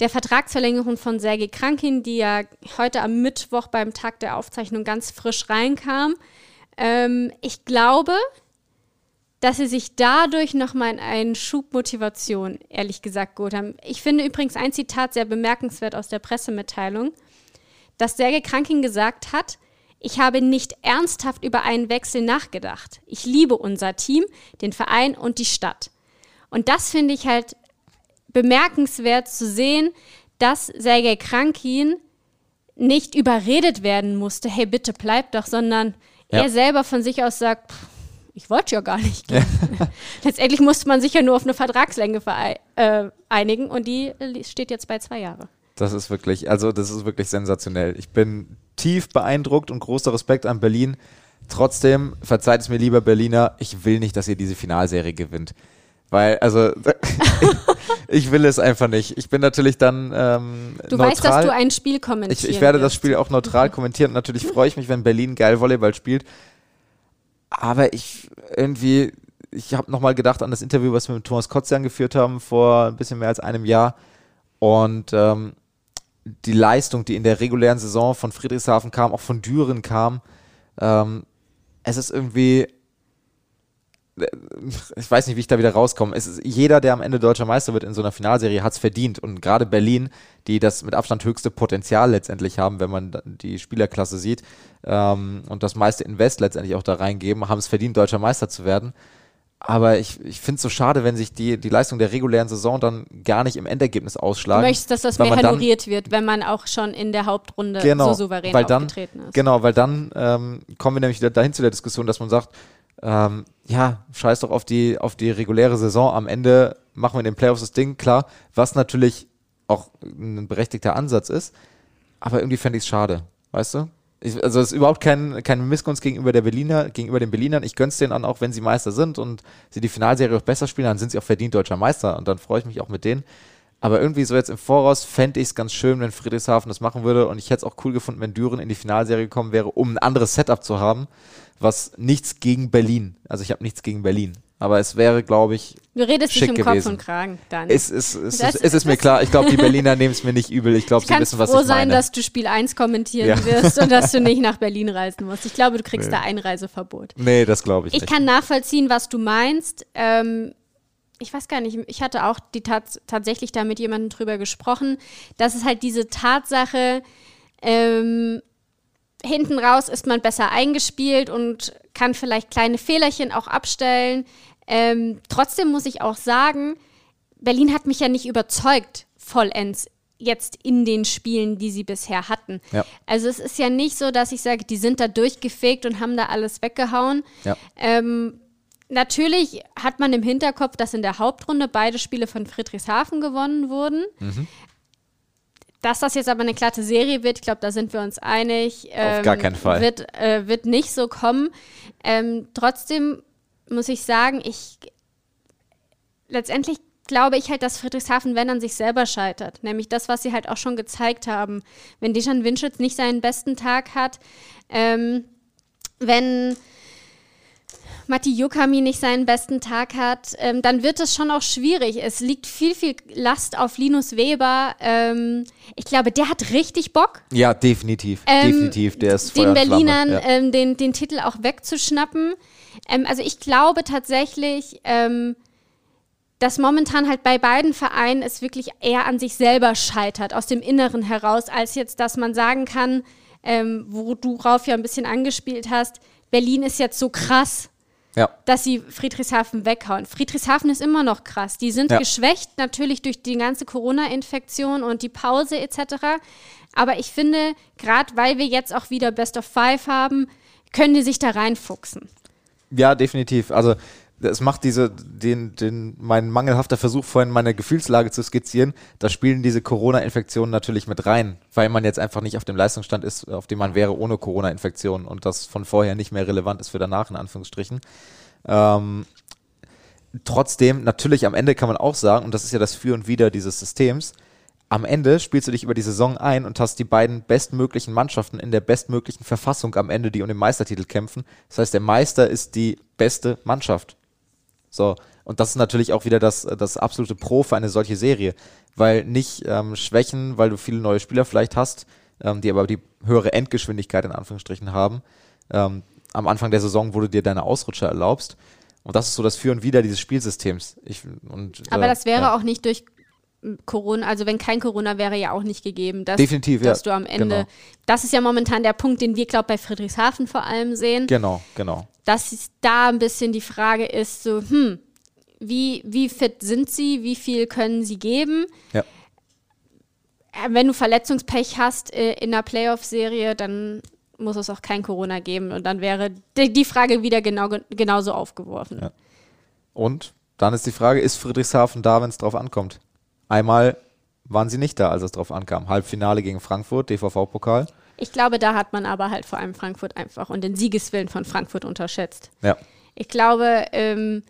der Vertragsverlängerung von Sergei Krankin, die ja heute am Mittwoch beim Tag der Aufzeichnung ganz frisch reinkam. Ähm, ich glaube, dass sie sich dadurch nochmal in einen Schub Motivation, ehrlich gesagt, geholt haben. Ich finde übrigens ein Zitat sehr bemerkenswert aus der Pressemitteilung, dass Sergei Krankin gesagt hat, ich habe nicht ernsthaft über einen Wechsel nachgedacht. Ich liebe unser Team, den Verein und die Stadt. Und das finde ich halt bemerkenswert zu sehen, dass Sergei Krankin nicht überredet werden musste, hey, bitte bleib doch, sondern ja. er selber von sich aus sagt, pff, ich wollte ja gar nicht gehen. Letztendlich musste man sich ja nur auf eine Vertragslänge äh, einigen und die steht jetzt bei zwei Jahre. Das ist wirklich, also das ist wirklich sensationell. Ich bin tief beeindruckt und großer Respekt an Berlin. Trotzdem, verzeiht es mir lieber Berliner, ich will nicht, dass ihr diese Finalserie gewinnt. Weil, also, ich will es einfach nicht. Ich bin natürlich dann ähm, Du neutral. weißt, dass du ein Spiel kommentierst. Ich, ich werde das Spiel auch neutral kommentieren. natürlich freue ich mich, wenn Berlin geil Volleyball spielt. Aber ich irgendwie, ich habe nochmal gedacht an das Interview, was wir mit Thomas Kotzian geführt haben vor ein bisschen mehr als einem Jahr. Und ähm, die Leistung, die in der regulären Saison von Friedrichshafen kam, auch von Düren kam, ähm, es ist irgendwie ich weiß nicht, wie ich da wieder rauskomme. Ist, jeder, der am Ende deutscher Meister wird in so einer Finalserie, hat es verdient. Und gerade Berlin, die das mit Abstand höchste Potenzial letztendlich haben, wenn man die Spielerklasse sieht ähm, und das meiste Invest letztendlich auch da reingeben, haben es verdient, deutscher Meister zu werden. Aber ich, ich finde es so schade, wenn sich die, die Leistung der regulären Saison dann gar nicht im Endergebnis ausschlagen. Du möchtest, dass das mehr honoriert wird, wenn man auch schon in der Hauptrunde genau, so souverän weil dann, aufgetreten ist. Genau, weil dann ähm, kommen wir nämlich dahin zu der Diskussion, dass man sagt, ähm, ja, scheiß doch auf die, auf die reguläre Saison. Am Ende machen wir in den Playoffs das Ding, klar, was natürlich auch ein berechtigter Ansatz ist. Aber irgendwie fände ich es schade, weißt du? Ich, also es ist überhaupt kein, kein Missgunst gegenüber der Berliner, gegenüber den Berlinern. Ich gönn's denen an, auch wenn sie Meister sind und sie die Finalserie auch besser spielen, dann sind sie auch verdient deutscher Meister und dann freue ich mich auch mit denen. Aber irgendwie so jetzt im Voraus fände ich es ganz schön, wenn Friedrichshafen das machen würde. Und ich hätte es auch cool gefunden, wenn Düren in die Finalserie gekommen wäre, um ein anderes Setup zu haben. Was nichts gegen Berlin. Also ich habe nichts gegen Berlin. Aber es wäre, glaube ich, Du redest schick dich um gewesen. Kopf und Kragen, dann. Es, es, es, es, es ist mir klar. Ich glaube, die Berliner nehmen es mir nicht übel. Ich glaube, sie wissen, was ich meine. Ich froh sein, dass du Spiel 1 kommentieren Ja. wirst und dass du nicht nach Berlin reisen musst. Ich glaube, du kriegst Nee. da Einreiseverbot. Nee, das glaube ich, Ich nicht. kann nachvollziehen, was du meinst. Ähm, ich weiß gar nicht, ich hatte auch die tats tatsächlich da mit jemandem drüber gesprochen, dass es halt diese Tatsache, ähm, hinten raus ist man besser eingespielt und kann vielleicht kleine Fehlerchen auch abstellen. Ähm, trotzdem muss ich auch sagen, Berlin hat mich ja nicht überzeugt, vollends jetzt in den Spielen, die sie bisher hatten. Ja. Also es ist ja nicht so, dass ich sage, die sind da durchgefegt und haben da alles weggehauen. Ja. Ähm, natürlich hat man im Hinterkopf, dass in der Hauptrunde beide Spiele von Friedrichshafen gewonnen wurden. Mhm. Dass das jetzt aber eine glatte Serie wird, ich glaube, da sind wir uns einig. Auf gar keinen Fall. Wird, äh, wird nicht so kommen. Ähm, trotzdem muss ich sagen, ich letztendlich glaube ich halt, dass Friedrichshafen, wenn an sich selber scheitert. Nämlich das, was sie halt auch schon gezeigt haben. Wenn Dejan Winschitz nicht seinen besten Tag hat, ähm, wenn Matti Yukami nicht seinen besten Tag hat, ähm, dann wird es schon auch schwierig. Es liegt viel, viel Last auf Linus Weber. Ähm, ich glaube, der hat richtig Bock. Ja, definitiv. Ähm, definitiv. Der ist den. Berlinern Ja. ähm, den, den Titel auch wegzuschnappen. Ähm, also ich glaube tatsächlich, ähm, dass momentan halt bei beiden Vereinen es wirklich eher an sich selber scheitert, aus dem Inneren heraus, als jetzt, dass man sagen kann, ähm, wo du rauf ja ein bisschen angespielt hast, Berlin ist jetzt so krass, ja. dass sie Friedrichshafen weghauen. Friedrichshafen ist immer noch krass. Die sind Ja. geschwächt, natürlich durch die ganze Corona-Infektion und die Pause etc. Aber ich finde, gerade weil wir jetzt auch wieder Best of Five haben, können die sich da reinfuchsen. Ja, definitiv. Also es macht diese, den, den, mein mangelhafter Versuch vorhin meine Gefühlslage zu skizzieren, da spielen diese Corona-Infektionen natürlich mit rein, weil man jetzt einfach nicht auf dem Leistungsstand ist, auf dem man wäre ohne Corona-Infektion und das von vorher nicht mehr relevant ist für danach, in Anführungsstrichen. Ähm, trotzdem, natürlich am Ende kann man auch sagen, und das ist ja das Für und Wider dieses Systems, am Ende spielst du dich über die Saison ein und hast die beiden bestmöglichen Mannschaften in der bestmöglichen Verfassung am Ende, die um den Meistertitel kämpfen. Das heißt, der Meister ist die beste Mannschaft. So, und das ist natürlich auch wieder das, das absolute Pro für eine solche Serie, weil nicht ähm, Schwächen, weil du viele neue Spieler vielleicht hast, ähm, die aber die höhere Endgeschwindigkeit in Anführungsstrichen haben. Ähm, am Anfang der Saison, wo du dir deine Ausrutscher erlaubst. Und das ist so das Für und Wider dieses Spielsystems. Ich, und, Aber äh, das wäre ja. auch nicht durch Corona, also wenn kein Corona wäre ja auch nicht gegeben, dass, Definitiv, ja. dass du am Ende, Genau. das ist ja momentan der Punkt, den wir, glaube bei Friedrichshafen vor allem sehen, Genau, genau. dass da ein bisschen die Frage ist, so, hm, wie, wie fit sind sie, wie viel können sie geben? Ja. Äh, Wenn du Verletzungspech hast äh, in einer Playoff-Serie, dann muss es auch kein Corona geben und dann wäre die, die Frage wieder genau, genauso aufgeworfen. Ja. Und dann ist die Frage, ist Friedrichshafen da, wenn es drauf ankommt? Einmal waren sie nicht da, als es drauf ankam. Halbfinale gegen Frankfurt, DVV-Pokal. Ich glaube, da hat man aber halt vor allem Frankfurt einfach und den Siegeswillen von Frankfurt unterschätzt. Ja. Ich glaube, ähm,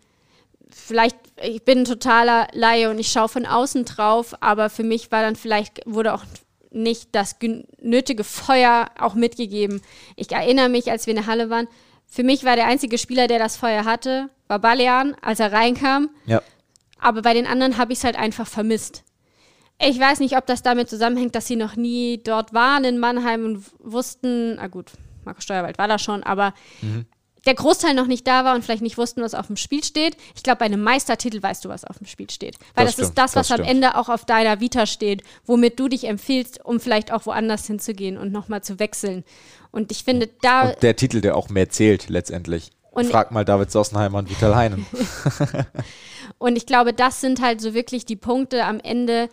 vielleicht, ich bin ein totaler Laie und ich schaue von außen drauf, aber für mich war dann vielleicht, wurde auch nicht das nötige Feuer auch mitgegeben. Ich erinnere mich, als wir in der Halle waren, für mich war der einzige Spieler, der das Feuer hatte, war Balean, als er reinkam. Ja. Aber bei den anderen habe ich es halt einfach vermisst. Ich weiß nicht, ob das damit zusammenhängt, dass sie noch nie dort waren in Mannheim und wussten, na gut, Markus Steuerwald war da schon, aber der Großteil noch nicht da war und vielleicht nicht wussten, was auf dem Spiel steht. Ich glaube, bei einem Meistertitel weißt du, was auf dem Spiel steht. Weil Das das, stimmt, ist das, was das am. Ende auch auf deiner Vita steht, womit du dich empfiehlst, um vielleicht auch woanders hinzugehen und nochmal zu wechseln. Und ich finde, da Und der Titel, der auch mehr zählt letztendlich. Und- Frag mal David Sossenheimer und Vital Heinen. Und ich glaube, das sind halt so wirklich die Punkte am Ende.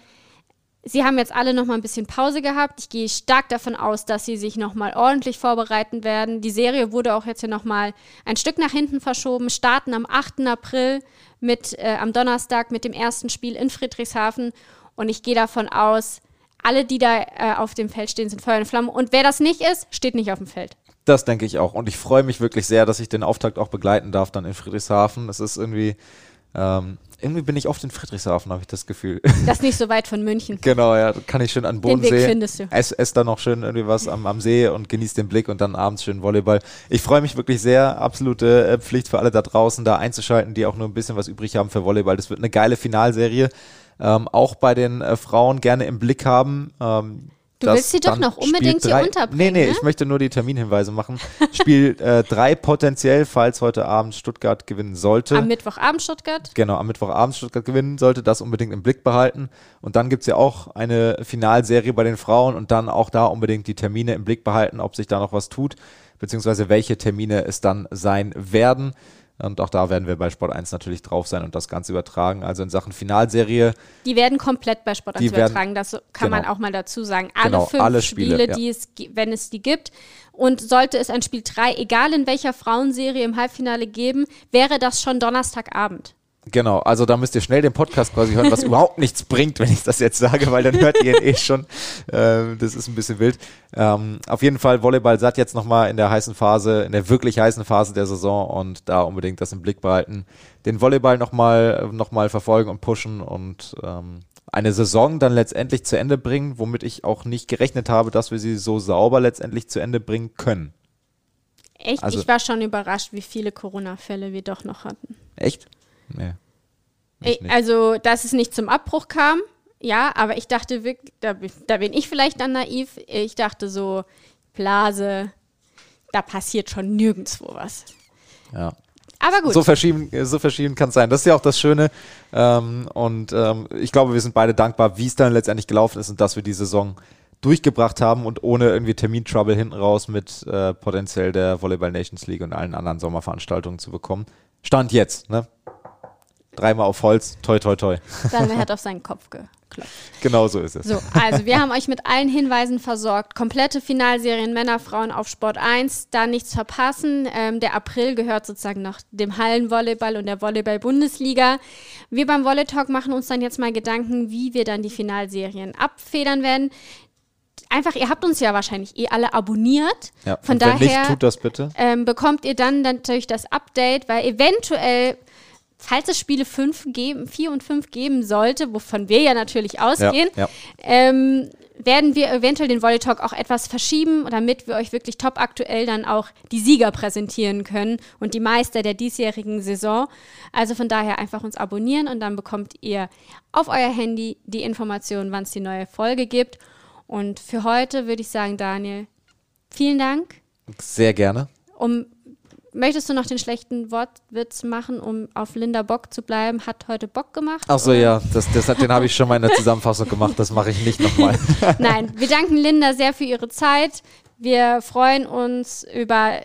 Sie haben jetzt alle noch mal ein bisschen Pause gehabt. Ich gehe stark davon aus, dass sie sich noch mal ordentlich vorbereiten werden. Die Serie wurde auch jetzt hier noch mal ein Stück nach hinten verschoben. Starten am 8. April mit äh, am Donnerstag mit dem ersten Spiel in Friedrichshafen. Und ich gehe davon aus, alle, die da äh, auf dem Feld stehen, sind Feuer und Flamme. Und wer das nicht ist, steht nicht auf dem Feld. Das denke ich auch. Und ich freue mich wirklich sehr, dass ich den Auftakt auch begleiten darf dann in Friedrichshafen. Es ist irgendwie, ähm, irgendwie bin ich oft in Friedrichshafen, habe ich das Gefühl. Das ist nicht so weit von München. genau, ja, da kann ich schön an den Den Weg Bodensee. findest du. Ess, ess da noch schön irgendwie was am, am See und genieß den Blick und dann abends schön Volleyball. Ich freue mich wirklich sehr. Absolute äh, Pflicht für alle da draußen, da einzuschalten, die auch nur ein bisschen was übrig haben für Volleyball. Das wird eine geile Finalserie. Ähm, auch bei den äh, Frauen gerne im Blick haben. Ähm, Du willst sie doch noch unbedingt drei, hier unterbringen. Nee, nee, ne? ich möchte nur die Terminhinweise machen. Spiel 3 äh, potenziell, falls heute Abend Stuttgart gewinnen sollte. Am Mittwochabend Stuttgart. Genau, am Mittwochabend Stuttgart gewinnen sollte, das unbedingt im Blick behalten. Und dann gibt es ja auch eine Finalserie bei den Frauen und dann auch da unbedingt die Termine im Blick behalten, ob sich da noch was tut, beziehungsweise welche Termine es dann sein werden. Und auch da werden wir bei Sport 1 natürlich drauf sein und das Ganze übertragen. Also in Sachen Finalserie. Die werden komplett bei Sport 1 Die werden- übertragen, das kann genau. man auch mal dazu sagen. Alle Genau, fünf alle Spiele, Spiele, ja. die es, wenn es die gibt. Und sollte es ein Spiel 3, egal in welcher Frauenserie im Halbfinale geben, wäre das schon Donnerstagabend. Genau, also da müsst ihr schnell den Podcast quasi hören, was überhaupt nichts bringt, wenn ich das jetzt sage, weil dann hört ihr ihn eh schon. Ähm, das ist ein bisschen wild. Ähm, auf jeden Fall Volleyball satt jetzt nochmal in der heißen Phase, in der wirklich heißen Phase der Saison und da unbedingt das im Blick behalten. Den Volleyball nochmal noch mal verfolgen und pushen und ähm, eine Saison dann letztendlich zu Ende bringen, womit ich auch nicht gerechnet habe, dass wir sie so sauber letztendlich zu Ende bringen können. Echt? Also- ich war schon überrascht, wie viele Corona-Fälle wir doch noch hatten. Echt? Nee. Ich also, dass es nicht zum Abbruch kam, ja, aber ich dachte wirklich, da, bin- da bin ich vielleicht dann naiv. Ich dachte so, Blase, da passiert schon nirgendwo was. Ja. Aber gut. So verschieden, so verschieden kann es sein. Das ist ja auch das Schöne. Ähm, und ähm, ich glaube, wir sind beide dankbar, wie es dann letztendlich gelaufen ist und dass wir die Saison durchgebracht haben und ohne irgendwie Termintrouble hinten raus mit äh, potenziell der Volleyball Nations League und allen anderen Sommerveranstaltungen zu bekommen. Stand jetzt, ne? Dreimal auf Holz, toi toi toi. Dann hat auf seinen Kopf geklopft. genau so ist es. So, also wir haben euch mit allen Hinweisen versorgt. Komplette Finalserien Männer, Frauen auf Sport 1, da nichts verpassen. Ähm, der April gehört sozusagen noch dem Hallenvolleyball und der Volleyball-Bundesliga. Wir beim Volley Talk machen uns dann jetzt mal Gedanken, wie wir dann die Finalserien abfedern werden. Einfach, ihr habt uns ja wahrscheinlich eh alle abonniert. Ja, Von daher nicht, tut das bitte. ähm, bekommt ihr dann natürlich das Update, weil eventuell, falls es Spiele 5 geben, 4 und 5 geben sollte, wovon wir ja natürlich ausgehen, ja. Ähm, werden wir eventuell den Volley Talk auch etwas verschieben, damit wir euch wirklich top aktuell dann auch die Sieger präsentieren können und die Meister der diesjährigen Saison. Also von daher einfach uns abonnieren und dann bekommt ihr auf euer Handy die Information, wann es die neue Folge gibt. Und für heute würde ich sagen, Daniel, vielen Dank. Sehr gerne. Um, möchtest du noch den schlechten Wortwitz machen, um auf Linda Bock zu bleiben? Hat heute Bock gemacht? Ach so, oder? ja, das, das, den habe ich schon mal in der Zusammenfassung gemacht. Das mache ich nicht nochmal. Nein, wir danken Linda sehr für ihre Zeit. Wir freuen uns über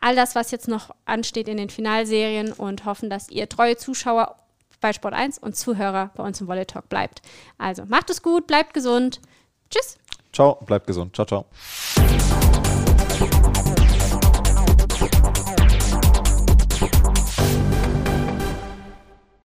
all das, was jetzt noch ansteht in den Finalserien und hoffen, dass ihr treue Zuschauer bei Sport 1 und Zuhörer bei uns im Volley Talk bleibt. Also macht es gut, bleibt gesund. Tschüss. Ciao, bleibt gesund. Ciao, ciao.